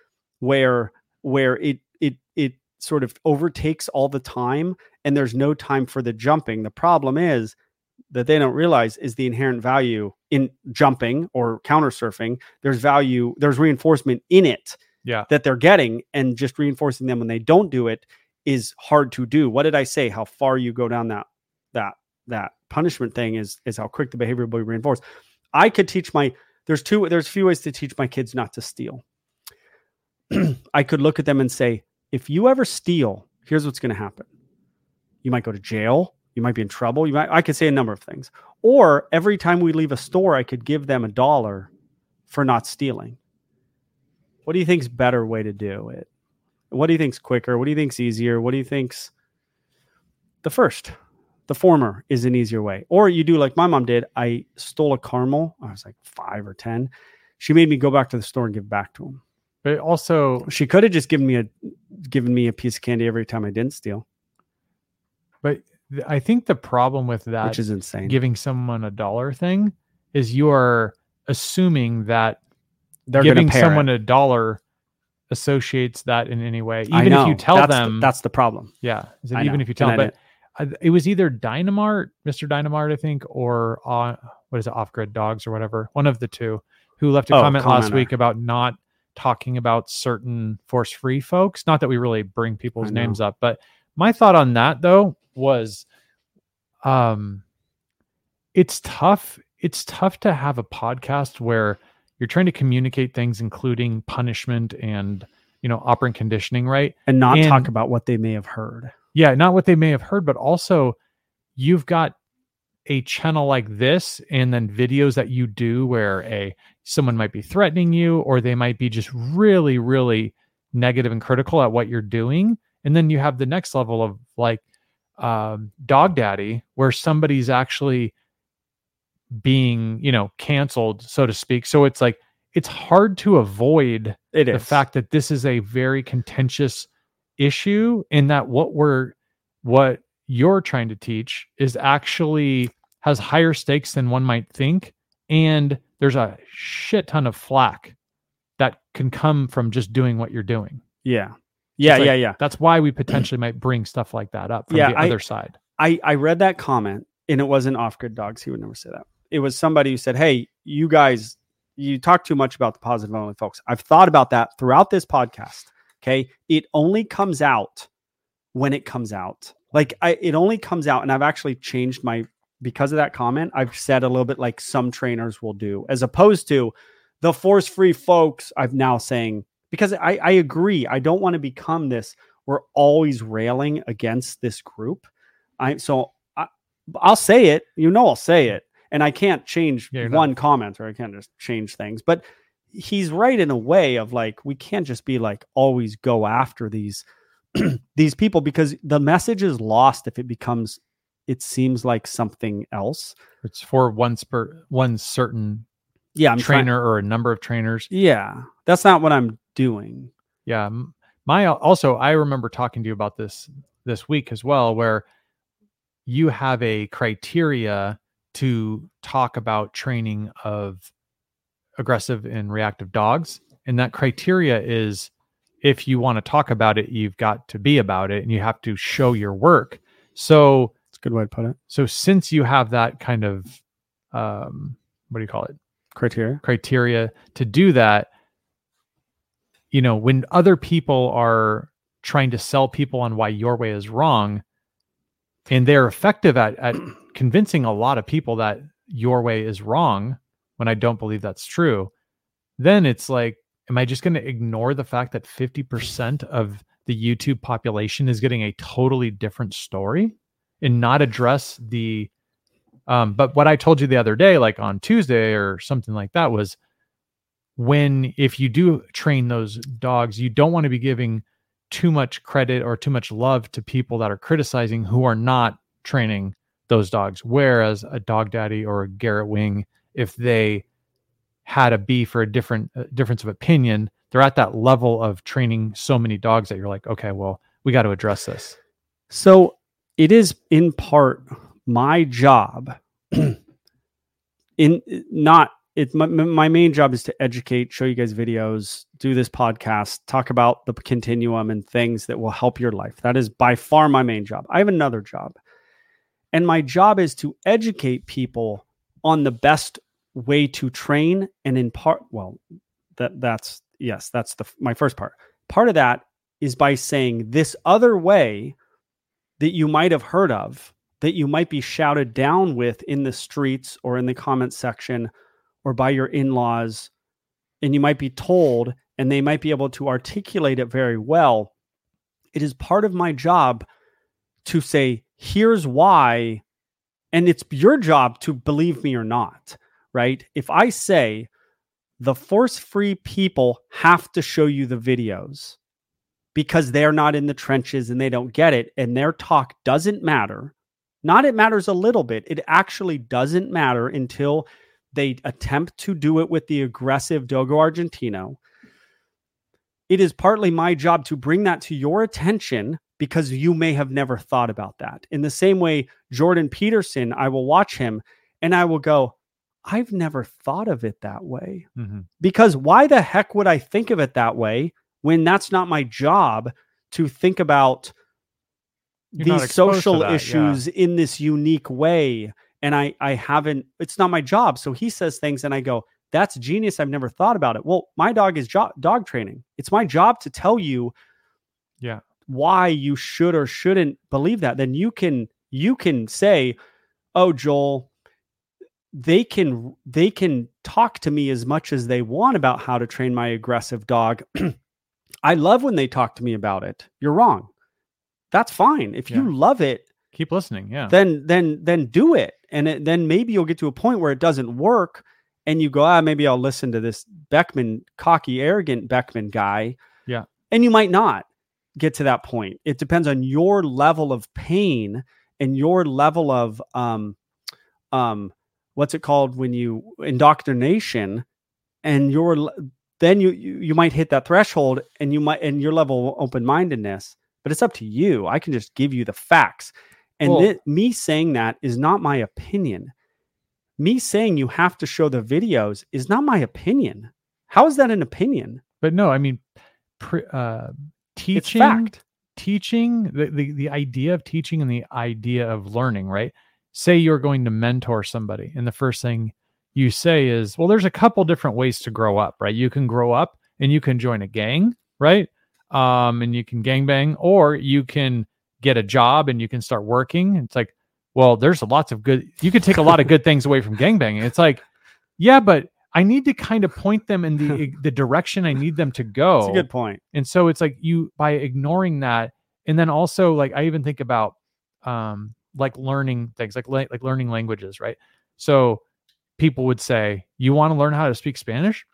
where where it it it sort of overtakes all the time and there's no time for the jumping. The problem is that they don't realize is the inherent value in jumping or counter surfing. There's value, there's reinforcement in it yeah. that they're getting and just reinforcing them when they don't do it is hard to do. What did I say? How far you go down that that that punishment thing is is how quick the behavior will be reinforced. I could teach my there's two there's a few ways to teach my kids not to steal. I could look at them and say, if you ever steal, here's what's going to happen. You might go to jail, you might be in trouble, you might I could say a number of things. Or every time we leave a store, I could give them a dollar for not stealing. What do you think's better way to do it? What do you think's quicker? What do you think's easier? What do you think's the first? The former is an easier way. Or you do like my mom did. I stole a caramel. I was like five or ten. She made me go back to the store and give back to him. But also, She could have just given me a given me a piece of candy every time I didn't steal, but I think the problem with that which is insane. giving someone a dollar thing is you are assuming that They're giving someone it. a dollar associates that in any way. Even if you tell that's the- them, that's the problem. yeah, is it even if you tell them, but I- it was either Dynamart, Mr. Dynamart, I think, or uh, what is it, Off Grid Dogs or whatever, one of the two, who left a Oh, comment last week about not talking about certain force free folks. Not that we really bring people's names up, but my thought on that though was, um, it's tough. It's tough to have a podcast where you're trying to communicate things, including punishment and you know operant conditioning, right? and not And- talk about what they may have heard. Yeah not what they may have heard but also you've got a channel like this and then videos that you do where a someone might be threatening you or they might be just really really negative and critical at what you're doing. And then you have the next level of like um, dog daddy, where somebody's actually being, you know, canceled, so to speak. So it's like it's hard to avoid It the fact that this is a very contentious issue in that what we're what you're trying to teach is actually has higher stakes than one might think and there's a shit ton of flack that can come from just doing what you're doing Yeah. Yeah, yeah, yeah. that's why we potentially might bring stuff like that up from Yeah, the I- other side I, I read that comment and it wasn't off grid dogs. He would never say that. It was somebody who said, Hey, you guys, you talk too much about the positive only folks. I've thought about that throughout this podcast. Okay. It only comes out when it comes out. Like I, it only comes out. And I've actually changed my, because of that comment, I've said a little bit like some trainers will do, as opposed to the force free folks. I've now saying, because I, I agree. I don't want to become this. We're always railing against this group. I so I, I'll say it. You know, I'll say it, and I can't change Yeah, you're not- one comment or I can't just change things. But he's right in a way of like we can't just be like always go after these these people because the message is lost if it becomes it seems like something else. it's for one spur one certain Yeah, I'm trying- trainer or a number of trainers yeah, that's not what I'm doing. Yeah. My also, I remember talking to you about this this week as well, where you have a criteria to talk about training of aggressive and reactive dogs. And that criteria is if you want to talk about it, you've got to be about it and you have to show your work. So, It's a good way to put it. so since you have that kind of, um, what do you call it? Criteria. criteria to do that you know when other people are trying to sell people on why your way is wrong and they're effective at, at convincing a lot of people that your way is wrong when i don't believe that's true then it's like am i just going to ignore the fact that 50% of the youtube population is getting a totally different story and not address the um, but what I told you the other day, like on Tuesday or something like that, was when if you do train those dogs, you don't want to be giving too much credit or too much love to people that are criticizing who are not training those dogs. Whereas a dog daddy or a Garrett Wing, if they had a beef or a different uh, difference of opinion, they're at that level of training so many dogs that you're like, okay, well, we got to address this. So it is in part my job in not it my, my main job is to educate show you guys videos do this podcast talk about the continuum and things that will help your life. That is by far my main job. I have another job. And my job is to educate people on the best way to train and in part well that that's yes that's the my first part. Part of that is by saying this other way that you might have heard of that you might be shouted down with in the streets or in the comment section or by your in-laws and you might be told and they might be able to articulate it very well it is part of my job to say here's why and it's your job to believe me or not right? If i say the force free people have to show you the videos because they're not in the trenches and they don't get it and their talk doesn't matter not it matters a little bit it actually doesn't matter until they attempt to do it with the aggressive dogo argentino. It is partly my job to bring that to your attention because you may have never thought about that. In the same way jordan peterson i will watch him and i will go i've never thought of it that way. Mhm. because why the heck would I think of it that way when that's not my job to think about You're these social that, yeah. issues in this unique way? And I I haven't it's not my job. So he says things and I go that's genius. I've never thought about it. Well my dog is jo- dog training. It's my job to tell you Yeah. why you should or shouldn't believe that. Then you can you can say oh Joel they can they can talk to me as much as they want about how to train my aggressive dog i love when they talk to me about it you're wrong that's fine if you Yeah. love it Keep listening. Yeah. then then then do it and it, then maybe you'll get to a point where it doesn't work and you go ah maybe i'll listen to this beckman cocky arrogant beckman guy Yeah. and you might not get to that point. It depends on your level of pain and your level of um um what's it called when you indoctrination and your then you, you you might hit that threshold and you might and your level of open-mindedness but it's up to you. I can just give you the facts. And Well- thi- me saying that is not my opinion. Me saying you have to show the videos is not my opinion. How is that an opinion? But no, I mean, pre, uh, teaching, teaching, the, the the idea of teaching and the idea of learning, right? Say you're going to mentor somebody, and the first thing you say is, "Well, there's a couple different ways to grow up, right? You can grow up and you can join a gang, right? Um, and you can gang bang or you can get a job and you can start working. It's like, well, there's lots of good. You could take a lot of good things away from gangbanging. It's like, yeah, but I need to kind of point them in the the direction I need them to go. that's a good point And so it's like you by ignoring that, and then also like I even think about um like learning things like like learning languages, right? So people would say, "You want to learn how to speak Spanish?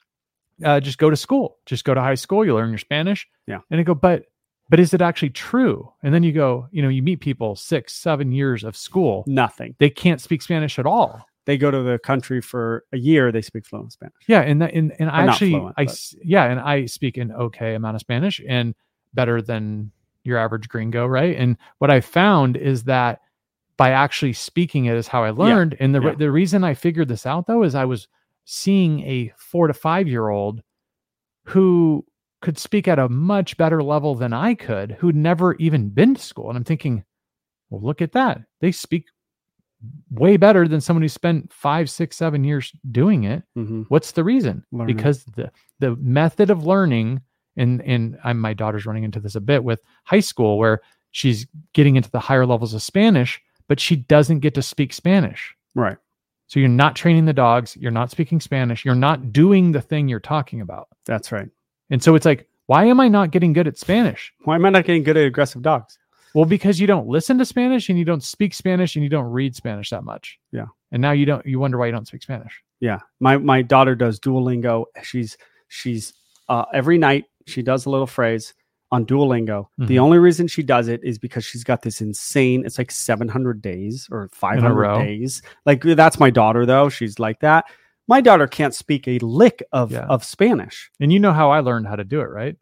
Uh, just go to school. Just go to high school. You learn your Spanish." Yeah. And I go, "But but is it actually true?" And then you go, you know, you meet people six, seven years of school, nothing they can't speak Spanish at all. they go to the country for a year they speak fluent spanish Yeah, and that and, and I Or actually fluent, I but- yeah, and I speak an okay amount of Spanish and better than your average gringo, right? And what I found is that by actually speaking it is how I learned. and the yeah. the reason I figured this out though is I was seeing a 4 to 5 year old who could speak at a much better level than I could, who'd never even been to school. And I'm thinking, well, look at that. They speak way better than someone who spent five, six, seven years doing it. hmm What's the reason? Learning. Because the the method of learning, and and I'm my daughter's running into this a bit with high school where she's getting into the higher levels of Spanish, but she doesn't get to speak Spanish. right So you're not training the dogs, you're not speaking Spanish, you're not doing the thing you're talking about. that's right And so it's like, why am I not getting good at Spanish? why am i not getting good at aggressive dogs Well, because you don't listen to Spanish and you don't speak Spanish and you don't read Spanish that much. Yeah. And now you don't you wonder why you don't speak Spanish. Yeah, my my daughter does Duolingo. She's she's uh, every night she does a little phrase on Duolingo. The Mhm. only reason she does it is because she's got this insane. It's like seven hundred days or five hundred days. Like that's my daughter though. She's like that. My daughter can't speak a lick of Yeah. of Spanish. And you know how I learned how to do it, right?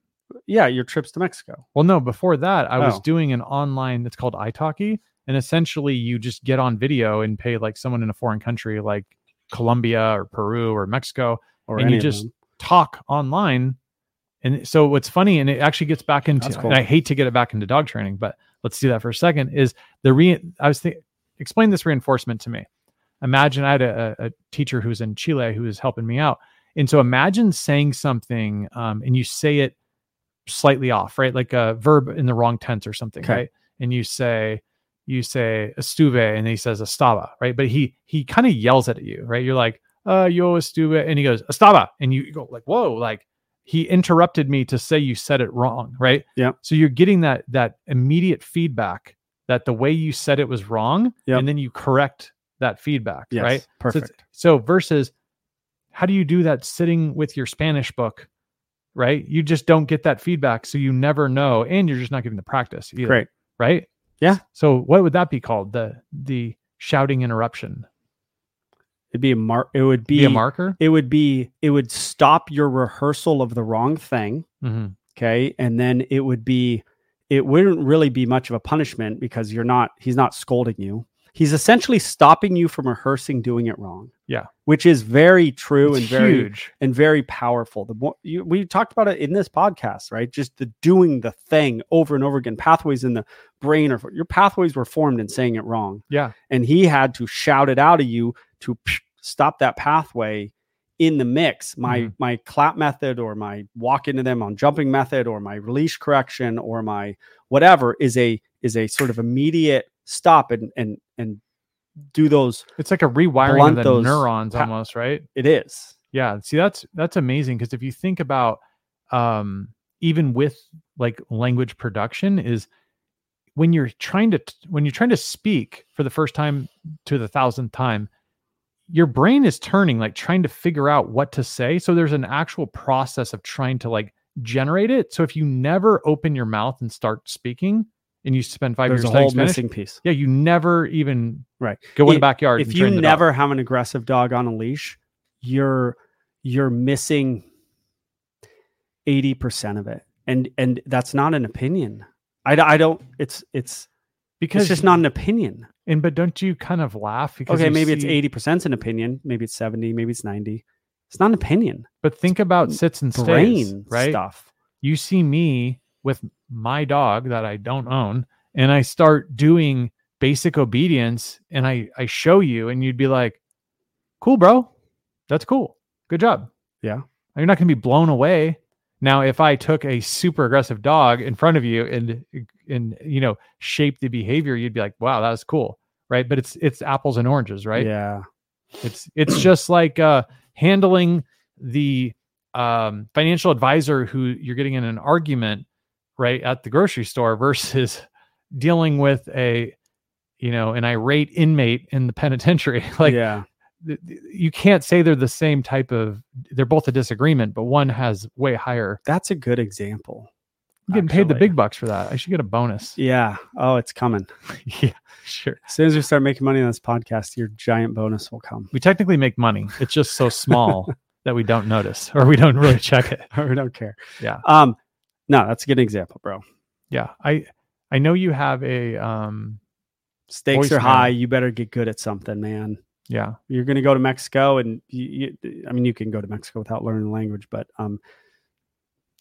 Yeah, your trips to Mexico. Well, no, before that, I was Oh. doing an online that's called italki. And essentially you just get on video and pay like someone in a foreign country like Colombia or Peru or Mexico, Or And you just- them. talk online. And so what's funny, and it actually gets back into, cool. and I hate to get it back into dog training, but let's do that for a second. Is the re I was thinking explain this reinforcement to me. Imagine I had a, a teacher who's in Chile who was helping me out. And so imagine saying something um, and you say it slightly off, right? Like a verb in the wrong tense or something, Okay. right? And you say, you say estuve and he says estaba, right? But he he kind of yells at you, right? You're like, uh, yo estuve, and he goes, estaba. And you go like, whoa, like he interrupted me to say you said it wrong, right? yeah So you're getting that that immediate feedback that the way you said it was wrong, Yep. and then you correct that feedback, Yes, right? So perfect. So, versus how do you do that sitting with your Spanish book, right? You just don't get that feedback. So you never know. And you're just not getting the practice either. Great. Right. Yeah. So what would that be called? The the shouting interruption. It'd be a mark. It would Be, be, a marker. It would be. It would stop your rehearsal of the wrong thing. hmm okay and then it would be it wouldn't really be much of a punishment because you're not he's not scolding you he's essentially stopping you from rehearsing doing it wrong Yeah. which is very true It's and very huge. and very powerful the more you, we talked about it in this podcast right just the doing the thing over and over again pathways in the brain or your pathways were formed in saying it wrong Yeah. and he had to shout it out of you to stop that pathway in the mix my Mhm. my clap method or my walk into them on jumping method or my release correction or my whatever is a is a sort of immediate stop and and and do those It's like a rewiring of the those neurons almost, right? it is Yeah. See, that's that's amazing because if you think about um even with like language production is when you're trying to when you're trying to speak for the first time to the thousandth time your brain is turning like trying to figure out what to say so there's an actual process of trying to like generate it. So if you never open your mouth and start speaking, and you spend five There's years a whole Spanish, missing piece. yeah, you never even Right. go in the backyard. If you the dog. never have an aggressive dog on a leash, you're you're missing 80% of it. And and that's not an opinion. I, I don't it's it's because it's just not an opinion. And but don't you kind of laugh because Okay, maybe it's eighty percent an opinion. Maybe it's seventy. Maybe it's ninety. It's not an opinion. But think about sits and stays, Brain right? stuff. You see me with my dog that I don't own, and I start doing basic obedience, and I I show you, and you'd be like, "Cool, bro, that's cool. Good job." Yeah. You're not going to be blown away. Now, if I took a super aggressive dog in front of you and and you know shape the behavior, you'd be like, "Wow, that was cool." Right? But it's it's apples and oranges, right? Yeah. It's it's just like uh, handling the um, financial advisor who you're getting in an argument right at the grocery store versus dealing with a you know an irate inmate in the penitentiary. like yeah. th- th- you can't say they're the same type of. They're both a disagreement, but one has way higher. That's a good example. I'm getting paid the big bucks for that. I should get a bonus. Yeah. Oh, it's coming. yeah, sure. As soon as we start making money on this podcast, your giant bonus will come. We technically make money. It's just so small that we don't notice or we don't really check it. Or we don't care. Yeah. Um, no, that's a good example, bro. yeah i i know you have a um Stakes Voice are high. You better get good at something, man. yeah You're to go to Mexico, and you, you, I mean, you can go to Mexico without learning the language, but um,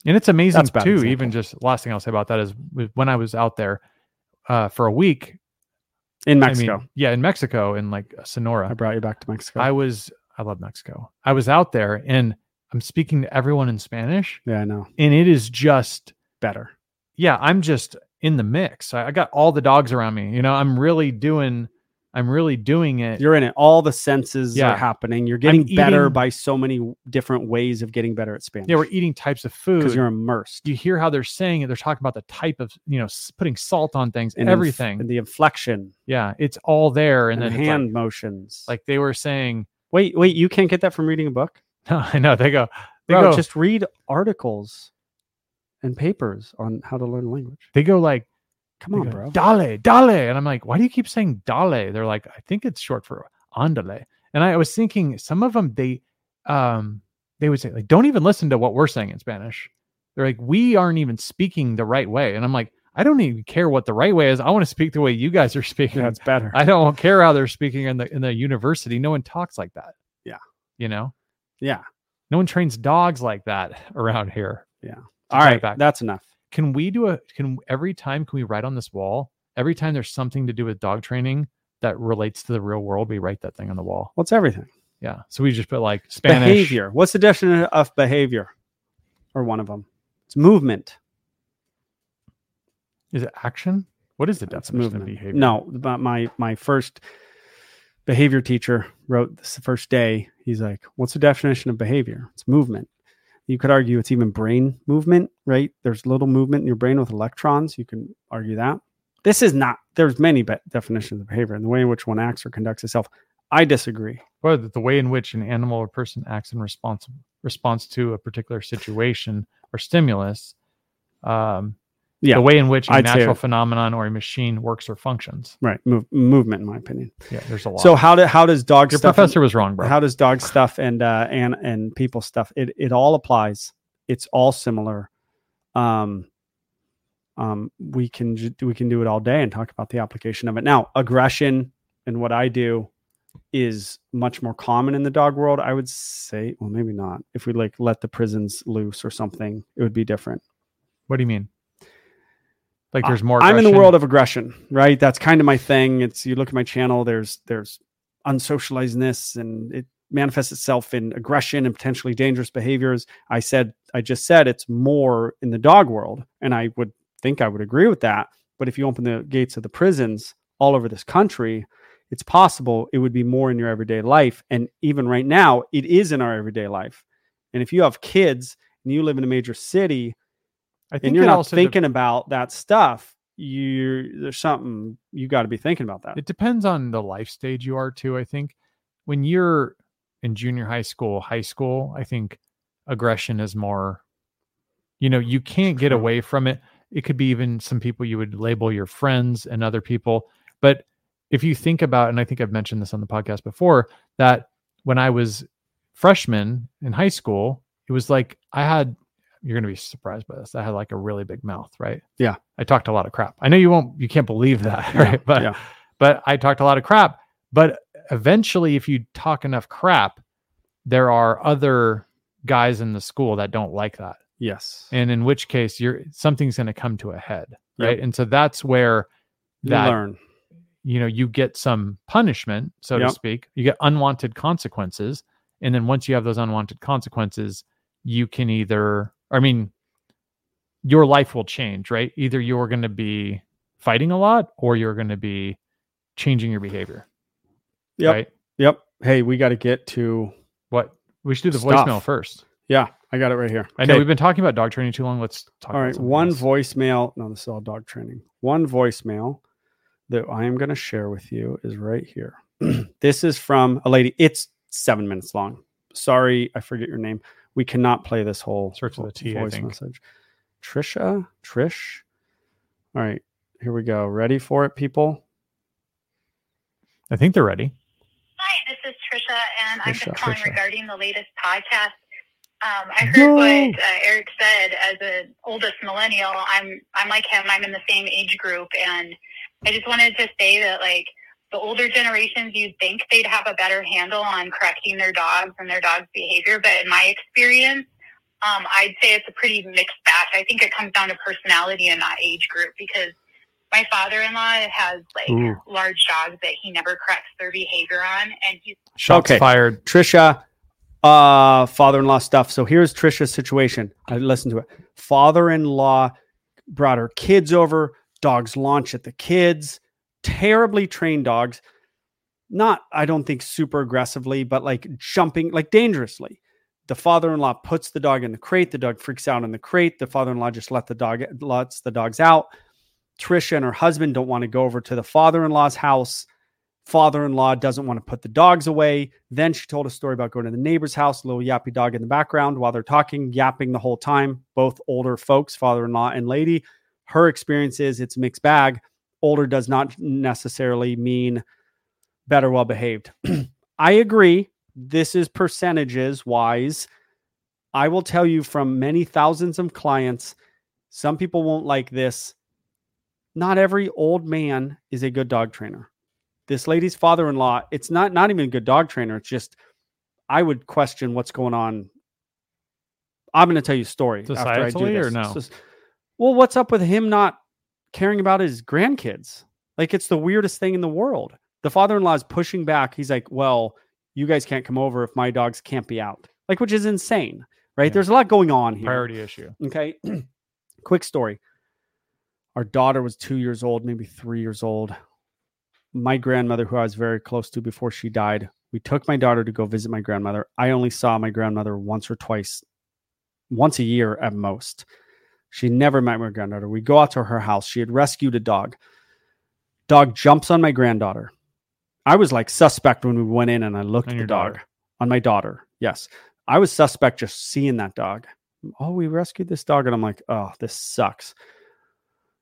and it's amazing too example. even just last thing i'll say about that is when i was out there uh for a week in I Mexico, mean, yeah in mexico in like Sonora. I brought you back to Mexico. i was i love mexico i was out there and i'm speaking to everyone in spanish yeah, I know. and it is just Better. yeah i'm just in the mix i, I got all the dogs around me you know i'm really doing i'm really doing it You're in it. All the senses Yeah. are happening. You're getting better by so many different ways of getting better at Spanish. yeah we're eating types of food because you're immersed. you hear how they're saying it. They're talking about the type of, you know, putting salt on things, and inf- everything. and the inflection, yeah, it's all there. And, and, then the hand like, motions. like they were saying, wait, wait, you can't get that from reading a book, no, I know they go, they bro. go, Just read articles and papers on how to learn a language. they go like, Come on, go, bro. dale, dale. And I'm like, why do you keep saying dale? They're like, I think it's short for andale. And I was thinking some of them, they, um, they would say like, don't even listen to what we're saying in Spanish. They're like, we aren't even speaking the right way. And I'm like, I don't even care what the right way is. I want to speak the way you guys are speaking. Yeah, it's better. I don't care how they're speaking in the in the university. No one talks like that. Yeah. You know, yeah. no one trains dogs like that around here. Yeah. All right. back. that's enough. Can we do a can every time can we write on this wall? Every time there's something to do with dog training that relates to the real world, we write that thing on the wall. What's everything? Yeah. So we just put like Spanish Behavior. What's the definition of behavior? Or one of them. It's movement. Is it action? What is the definition movement. of behavior? No, but my my first behavior teacher wrote this the first day. He's like, "What's the definition of behavior? It's movement." You could argue it's even brain movement, right? There's little movement in your brain with electrons. You can argue that. This is not. There's many be- definitions of behavior and the way in which one acts or conducts itself. I disagree. Or the way in which an animal or person acts in response response to a particular situation or stimulus. Um, Yeah, the way in which a I'd natural phenomenon or a machine works or functions. right. Move, movement, in my opinion. Yeah, there's a lot. So how do how does dog your stuff? professor was wrong, bro. how does dog stuff and uh and and people stuff it it all applies it's all similar um um we can we can do it all day and talk about the application of it now aggression and what i do is much more common in the dog world i would say well maybe not if we like let the prisons loose or something it would be different what do you mean? Like there's more. i'm in the world of aggression right? That's kind of my thing. It's you look at my channel there's there's unsocializedness and it manifests itself in aggression and potentially dangerous behaviors. I said i just said it's more in the dog world and i would think i would agree with that. But if you open the gates of the prisons all over this country it's possible it would be more in your everyday life. And even right now it is in our everyday life. And if you have kids and you live in a major city I think and you're not also de- thinking about that stuff, you there's something you got to be thinking about that. it depends on the life stage you are too. I think when you're in junior high school, high school, I think aggression is more. you know, you can't get away from it. It could be even some people you would label your friends and other people. But if you think about, and I think I've mentioned this on the podcast before, that when I was freshman in high school, it was like I had you're going to be surprised by this. I had like a really big mouth, right? Yeah. I talked a lot of crap. I know you won't, you can't believe that, right? But, yeah. but I talked a lot of crap. But eventually, if you talk enough crap, there are other guys in the school that don't like that. Yes. And in which case, you're something's going to come to a head, Yep. right? And so that's where You that learn. you know you get some punishment so Yep. to speak you get unwanted consequences and then once you have those unwanted consequences you can either i mean your life will change right either you're going to be fighting a lot or you're going to be changing your behavior Yep. right Yep. Hey, we got to get to. what we should do the Stuff. voicemail first Yeah, I got it right here. i know we've been talking about dog training too long let's talk All about one else. voicemail. No, this is all dog training. One voicemail that I am going to share with you is right here. this is from a lady. It's seven minutes long. Sorry, I forget your name. We cannot play this whole Starts with a T, I voice think. message. Trisha, Trish. All right, here we go. Ready for it, people? i think they're ready Hi, this is Trisha, and I'm just calling Trisha. regarding the latest podcast. Um, I heard Yo. what uh, Eric said. As an oldest millennial, I'm I'm like him. I'm in the same age group, and I just wanted to say that like the older generations, you'd think they'd have a better handle on correcting their dogs and their dogs' behavior, but in my experience, um, I'd say it's a pretty mixed batch. I think it comes down to personality in that age group because my father-in-law has like Ooh. large dogs that he never corrects their behavior on, and he's shots Okay. fired Trisha, uh, father-in-law stuff. So here's Trisha's situation. I listened to it. Father-in-law brought her kids over. Dogs launch at the kids. Terribly trained dogs. Not, I don't think super aggressively, but like jumping, like dangerously. The father-in-law puts the dog in the crate. The dog freaks out in the crate. The father-in-law just let the dog lets the dogs out. Trisha and her husband don't want to go over to the father-in-law's house father-in-law doesn't want to put the dogs away then she told a story about going to the neighbor's house little yappy dog in the background while they're talking yapping the whole time both older folks father-in-law and lady her experience is it's mixed bag older does not necessarily mean better well behaved i agree. This is percentages wise i will tell you from many thousands of clients some people won't like this. Not every old man is a good dog trainer. This lady's father-in-law it's not not even a good dog trainer it's just i would question what's going on. I'm going to tell you a story after I do Societally or no? Well what's up with him not caring about his grandkids like it's the weirdest thing in the world the father-in-law is pushing back he's like well you guys can't come over if my dogs can't be out like which is insane right Yeah. there's a lot going on here priority issue Okay. Quick story. Our daughter was two years old, maybe three years old. My grandmother, who I was very close to before she died, we took my daughter to go visit my grandmother. I only saw my grandmother once or twice, once a year at most. She never met my granddaughter. We go out to her house. She had rescued a dog. Dog jumps on my granddaughter. I was like suspect when we went in and I looked On at the dog daughter. on my daughter. Yes. I was suspect just seeing that dog. Oh, we rescued this dog. And I'm like, oh, this sucks.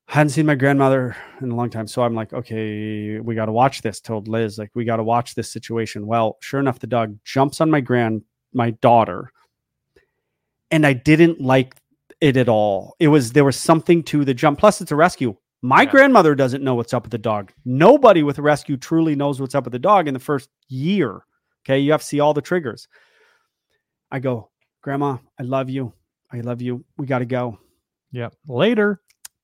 I hadn't seen my grandmother in a long time. So I'm like, okay, we got to watch this. Told Liz, like, we got to watch this situation. Well, sure enough, the dog jumps on my grand, my daughter. And I didn't like it at all. It was, there was something to the jump. Plus, it's a rescue. My Yeah. grandmother doesn't know what's up with the dog. Nobody with a rescue truly knows what's up with the dog in the first year. Okay. You have to see all the triggers. I go, Grandma, I love you. I love you. We got to go. Yep. Later.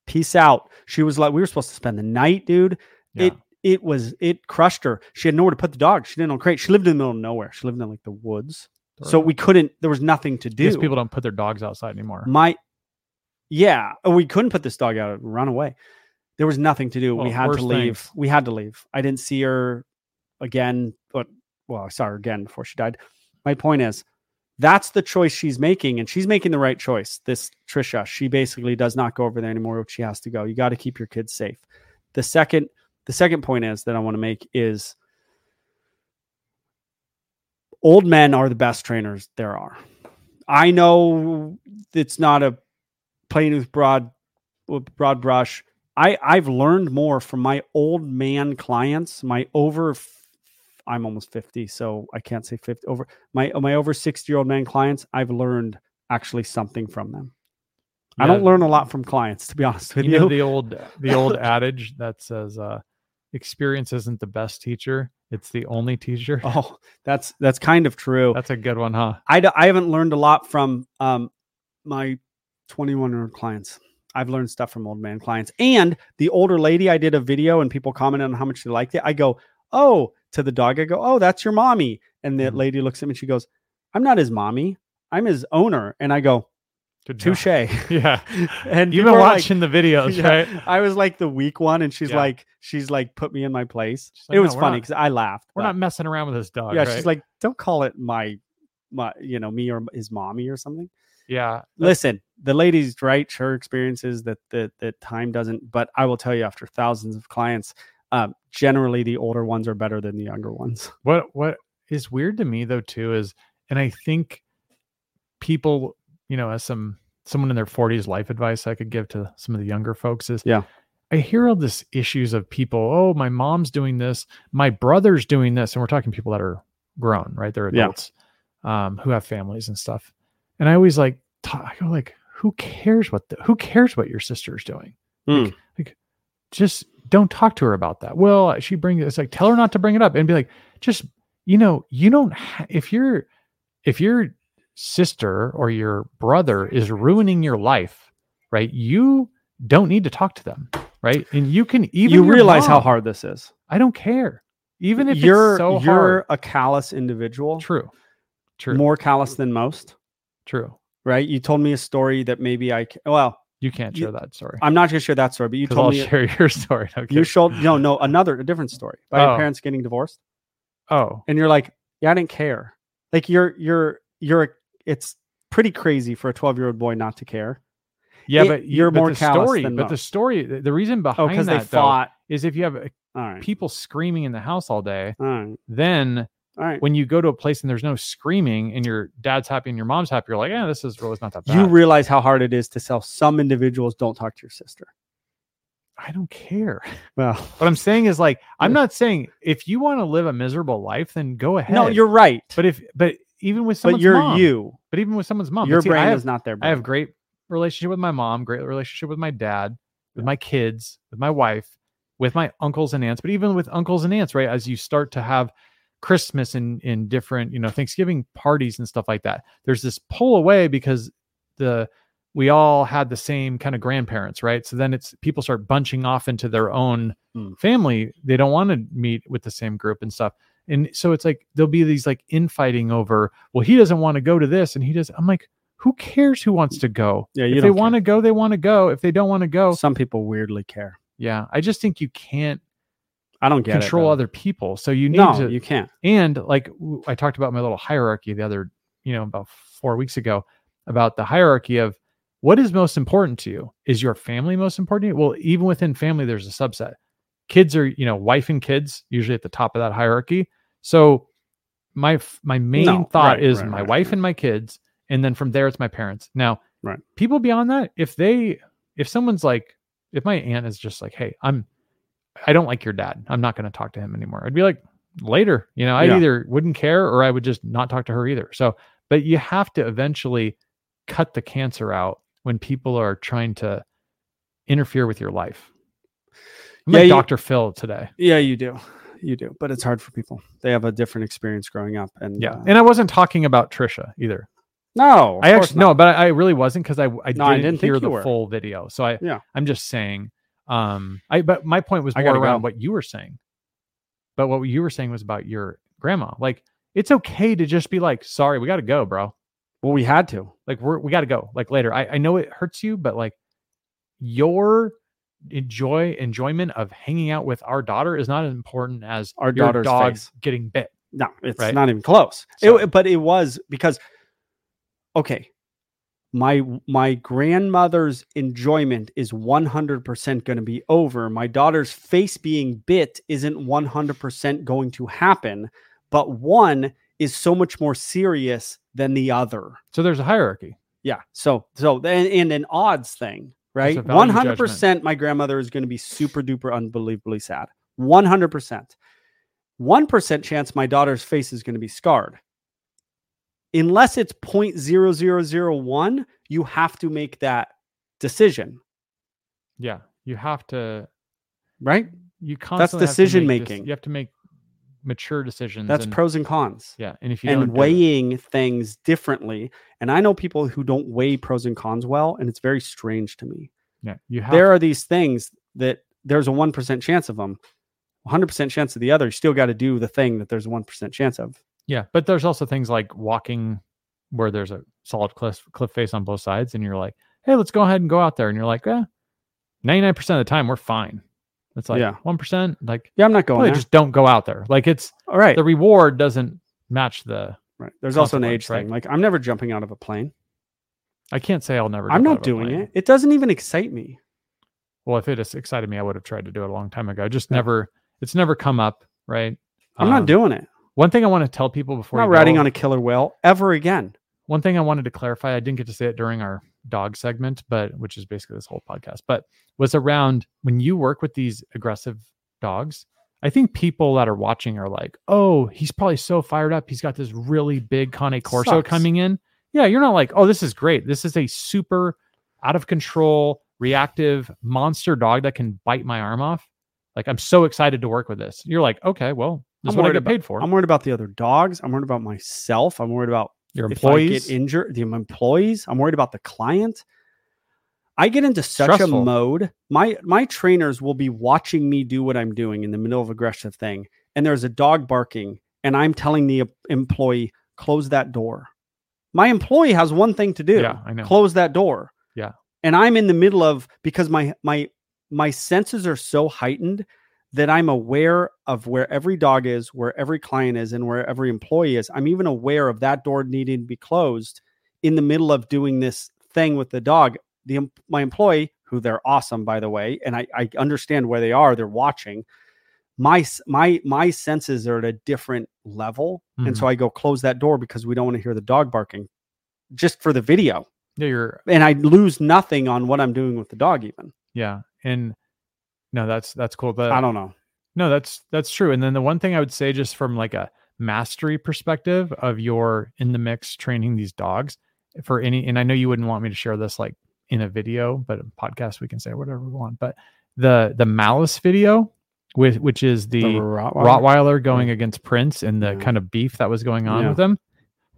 Peace out. She was like, we were supposed to spend the night, dude. Yeah. It it was it crushed her. She had nowhere to put the dog. She didn't know crate. She lived in the middle of nowhere. She lived in like the woods. So we couldn't. There was nothing to Because do. people don't put their dogs outside anymore. My, yeah, we couldn't put this dog out. Run away. There was nothing to do. we had to leave. things. We had to leave. I didn't see her again. But well, I saw her again before she died. My point is, that's the choice she's making, and she's making the right choice. This Trisha, she basically does not go over there anymore. She has to go. You got to keep your kids safe. The second, the second point is that I want to make is old men are the best trainers there are. I know it's not a playing with broad with broad brush. I I've learned more from my old man clients, my over I'm almost 50, so I can't say 50 over my my over 60 year old man clients. I've learned actually something from them. I don't learn a lot from clients, to be honest with you you. know the old the old adage that says uh experience isn't the best teacher it's the only teacher oh, that's that's kind of true. that's a good one huh I, d- I haven't learned a lot from um, my 21 year old clients. I've learned stuff from old man clients. And the older lady, I did a video and people commented on how much they liked it. I go, Oh, to the dog, I go, Oh, that's your mommy. And the Mhm. lady looks at me and she goes, I'm not his mommy. I'm his owner. And I go. Touche. yeah and you've been are like- watching the videos Yeah, right I was like the weak one, and she's Yeah. like, she's like, put me in my place. Like, it was "No, we're funny because I laughed. we're but- not messing around with this dog yeah, right? she's like, don't call it my, my, you know, me or his mommy or something. yeah Listen, the lady's right. Her experiences that that that time doesn't. But I will tell you, after thousands of clients, um, generally the older ones are better than the younger ones. what what is weird to me though too is and i think people you know as some someone in their 40s life advice i could give to some of the younger folks is Yeah. i hear all this issues of people oh my mom's doing this my brother's doing this and we're talking people that are grown right they're Yeah. adults um, who have families and stuff and i always like i go like who cares what the, who cares what your sister's doing Like, just don't talk to her about that. Well, she brings it's like tell her not to bring it up and be like, just you know, you don't ha- if your if your sister or your brother is ruining your life, right? You don't need to talk to them, right? And you can even you realize how hard this is. I don't care, even if you're it's so you're hard. a callous individual, True, true, more callous than most. true. Right? You told me a story that maybe I well, You can't You- share that story. I'm not going to share that story, but you told I'll me share your story. Okay. you showed no no another a different story about Oh. your parents getting divorced, oh, and you're like, yeah, I didn't care. Like you're you're you're it's pretty crazy for a 12 year old boy not to care. yeah, It- but you- you're but more the callous story, than but the story, the reason Oh, behind because they that though, is if you have uh, right, people screaming in the house all day, all right, then right. when you go to a place and there's no screaming and your dad's happy and your mom's happy, you're like, yeah, this is really not that bad. You realize how hard it is to sell. Some individuals don't talk to your sister. I don't care. Well, What I'm saying is like, I'm not saying if you want to live a miserable life, then go ahead. no, you're right. But if, but even with someone's but you're mom, you. but even with someone's mom, Your see, brain have, is not there. I have great relationship with my mom, great relationship with my dad, with my kids, with my wife, with my uncles and aunts. But even with uncles and aunts, right? As you start to have Christmas and in different, you know, Thanksgiving parties and stuff like that, there's this pull away because the we all had the same kind of grandparents, right? So then it's people start bunching off into their own Hmm. family. They don't want to meet with the same group and stuff. And so it's like there'll be these like infighting over, well, he doesn't want to go to this and he does. I'm like, who cares who wants to go? Yeah, you if they want to go, they want to go. If they don't want to go, Some people weirdly care. yeah. I just think you can't I don't get control it. other people. So you need No, to you can't. and like I talked about my little hierarchy the other, you know, about four weeks ago about the hierarchy of what is most important to you. Is your family most important to you? Well, even within family, there's a subset. Kids are, you know, wife and kids usually at the top of that hierarchy. So my my main No, thought right, is right, my right, wife and my kids, and then from there it's my parents. Now, Right. people beyond that, if they if someone's like, if my aunt is just like, hey, I'm I don't like your dad. I'm not going to talk to him anymore. I'd be like, later. You know, I Yeah. either wouldn't care or I would just not talk to her either. So, but you have to eventually cut the cancer out when people are trying to interfere with your life. I'm Yeah, like you- Dr. Phil today. Yeah, you do. You do. But it's hard for people. They have a different experience growing up. And Yeah. uh, And I wasn't talking about Trisha either. no, I actually, no, but I, I really wasn't because I, I, No, I didn't didn't hear the were. full video. So I, Yeah. I'm just saying, um, I, but my point was more gotta around go. what you were saying. But what you were saying was about your grandma. Like, it's okay to just be like, sorry, we got to go, bro. Well, we had to. like we're we got to go like later I, I know it hurts you but like your enjoy enjoyment of hanging out with our daughter is not as important as Our daughter's dog face. getting bit No, it's Right? not even close. So- It, but it was because, okay, my my grandmother's enjoyment is 100% going to be over. My daughter's face being bit isn't 100% going to happen, but one is so much more serious than the other. so there's a hierarchy Yeah. So so and, and an odds thing, right? One hundred percent my grandmother is going to be super duper unbelievably sad. One hundred percent. One percent chance my daughter's face is going to be scarred. Unless it's 0.0001, you have to make that decision, Yeah, you have to. right? You constantly have to decision making. You have to make mature decisions. That's and, pros and cons. Yeah, and if you and do it- weighing things differently. And I know people who don't weigh pros and cons well, and it's very strange to me. yeah, you have. there are these things that there's a 1% chance of them 100% chance of the other you still got to do the thing that there's a 1% chance of Yeah, but there's also things like walking where there's a solid cliff cliff face on both sides, and you're like, hey, let's go ahead and go out there, and you're like, eh, 99% of the time we're fine. It's like Yeah. one percent, like yeah i'm not going just don't go out there. Like it's all right the reward doesn't match the. right there's also an age right? thing like i'm never jumping out of a plane I can't say I'll never. i'm not doing it it doesn't even excite me Well, if it has excited me, I would have tried to do it a long time ago. Just Yeah. never. It's never come up, right? i'm Um, not doing it One thing I want to tell people before i'm not riding go- on a killer whale ever again one thing I wanted to clarify, I didn't get to say it during our dog segment, but which is basically this whole podcast, but was around when you work with these aggressive dogs. I think people that are watching are like, oh, he's probably so fired up. He's got this really big Cane Corso Sucks. coming in. Yeah, you're not like, oh, this is great. This is a super out of control, reactive monster dog that can bite my arm off. Like, I'm so excited to work with this. You're like, okay, well, this is I'm what I get about- paid for. i'm worried about the other dogs i'm worried about myself i'm worried about Your employees. get injured, the employees. I'm worried about the client. I get into such Stressful. a mode. My my trainers will be watching me do what I'm doing in the middle of aggressive thing, and there's a dog barking, and I'm telling the employee close that door. My employee has one thing to do: Yeah, I know. close that door. Yeah. and I'm in the middle of because my my my senses are so heightened that I'm aware of where every dog is, where every client is, and where every employee is. I'm even aware of that door needing to be closed in the middle of doing this thing with the dog. The my employee, who they're awesome by the way, and I, I understand where they are. They're watching. My my my senses are at a different level, and so mm-hmm. I go close that door because we don't want to hear the dog barking, just for the video, yeah, you're and I lose nothing on what I'm doing with the dog. Even Yeah, and no, that's that's cool. The, I don't know. no, that's that's true. And then the one thing I would say, just from like a mastery perspective of your in the mix training these dogs for any, and I know you wouldn't want me to share this like in a video, but a podcast we can say whatever we want. But the the malice video with which is the, Rottweiler? Rottweiler going against Prince and the Yeah. kind of beef that was going on Yeah. with him.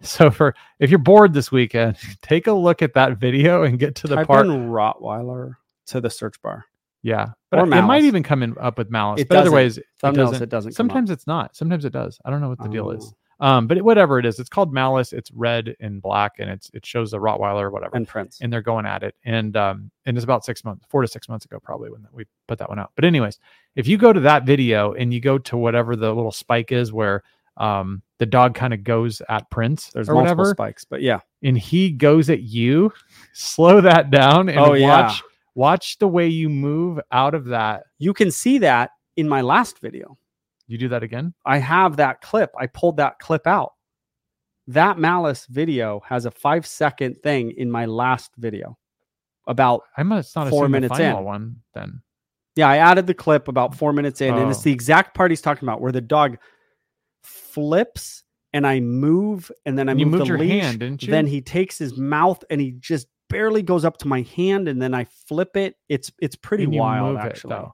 So for if you're bored this weekend, take a look at that video and get to the Type part. Rottweiler to the search bar. Yeah, but Or it might even come in up with malice. It but doesn't. otherwise, it doesn't. it doesn't. Sometimes it's not. Sometimes it does. I don't know what the deal is. Oh. Um, but it, whatever it is, it's called malice. It's red and black, and it's it shows the Rottweiler or whatever, and, Prince. and they're going at it. And um, and it's about six months, four to six months ago, probably when we put that one out. But anyways, if you go to that video and you go to whatever the little spike is where um the dog kind of goes at Prince There's or multiple whatever, spikes, but yeah, and he goes at you, slow that down and Oh, watch yeah. Watch the way you move out of that. you can see that in my last video. You do that again. I have that clip. I pulled that clip out. That malice video has a five second thing in my last video about I must not Four minutes the final in. one then. yeah. I added the clip about four minutes in, and it's Oh. the exact part he's talking about where the dog flips and I move, and then I you move the your leash. hand, didn't you? Then he takes his mouth and he just barely goes up to my hand, and then I flip it. It's it's pretty wild, it, actually. though.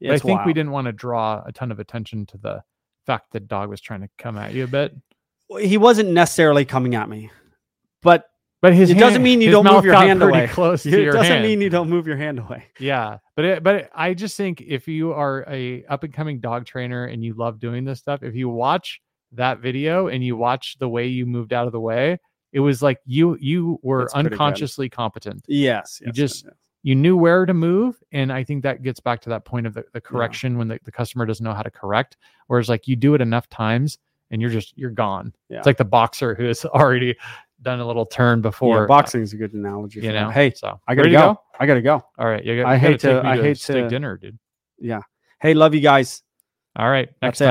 Yeah, I think we didn't want to draw a ton of attention to the fact that dog was trying to come at you a bit. He wasn't necessarily coming at me, but But his It doesn't mean you don't move your hand away. close it doesn't hand. mean you don't move your hand away. Yeah, but it, but it, I just think if you are a up and coming dog trainer and you love doing this stuff, if you watch that video and you watch the way you moved out of the way, it was like you you were good. unconsciously competent. Yes, You just- yes, yes. You knew where to move, and I think that gets back to that point of the, the correction when the, the customer doesn't know how to correct. Whereas like you do it enough times and you're just you're gone. Yeah. It's like the boxer who has already done a little turn before. yeah, boxing is a good analogy. you for that. know. Hey, so I gotta to go. I gotta go. All right, you got, I you hate to- I hate steak to- dinner, dude. Yeah. Hey, love you guys. All right, next That's it. time.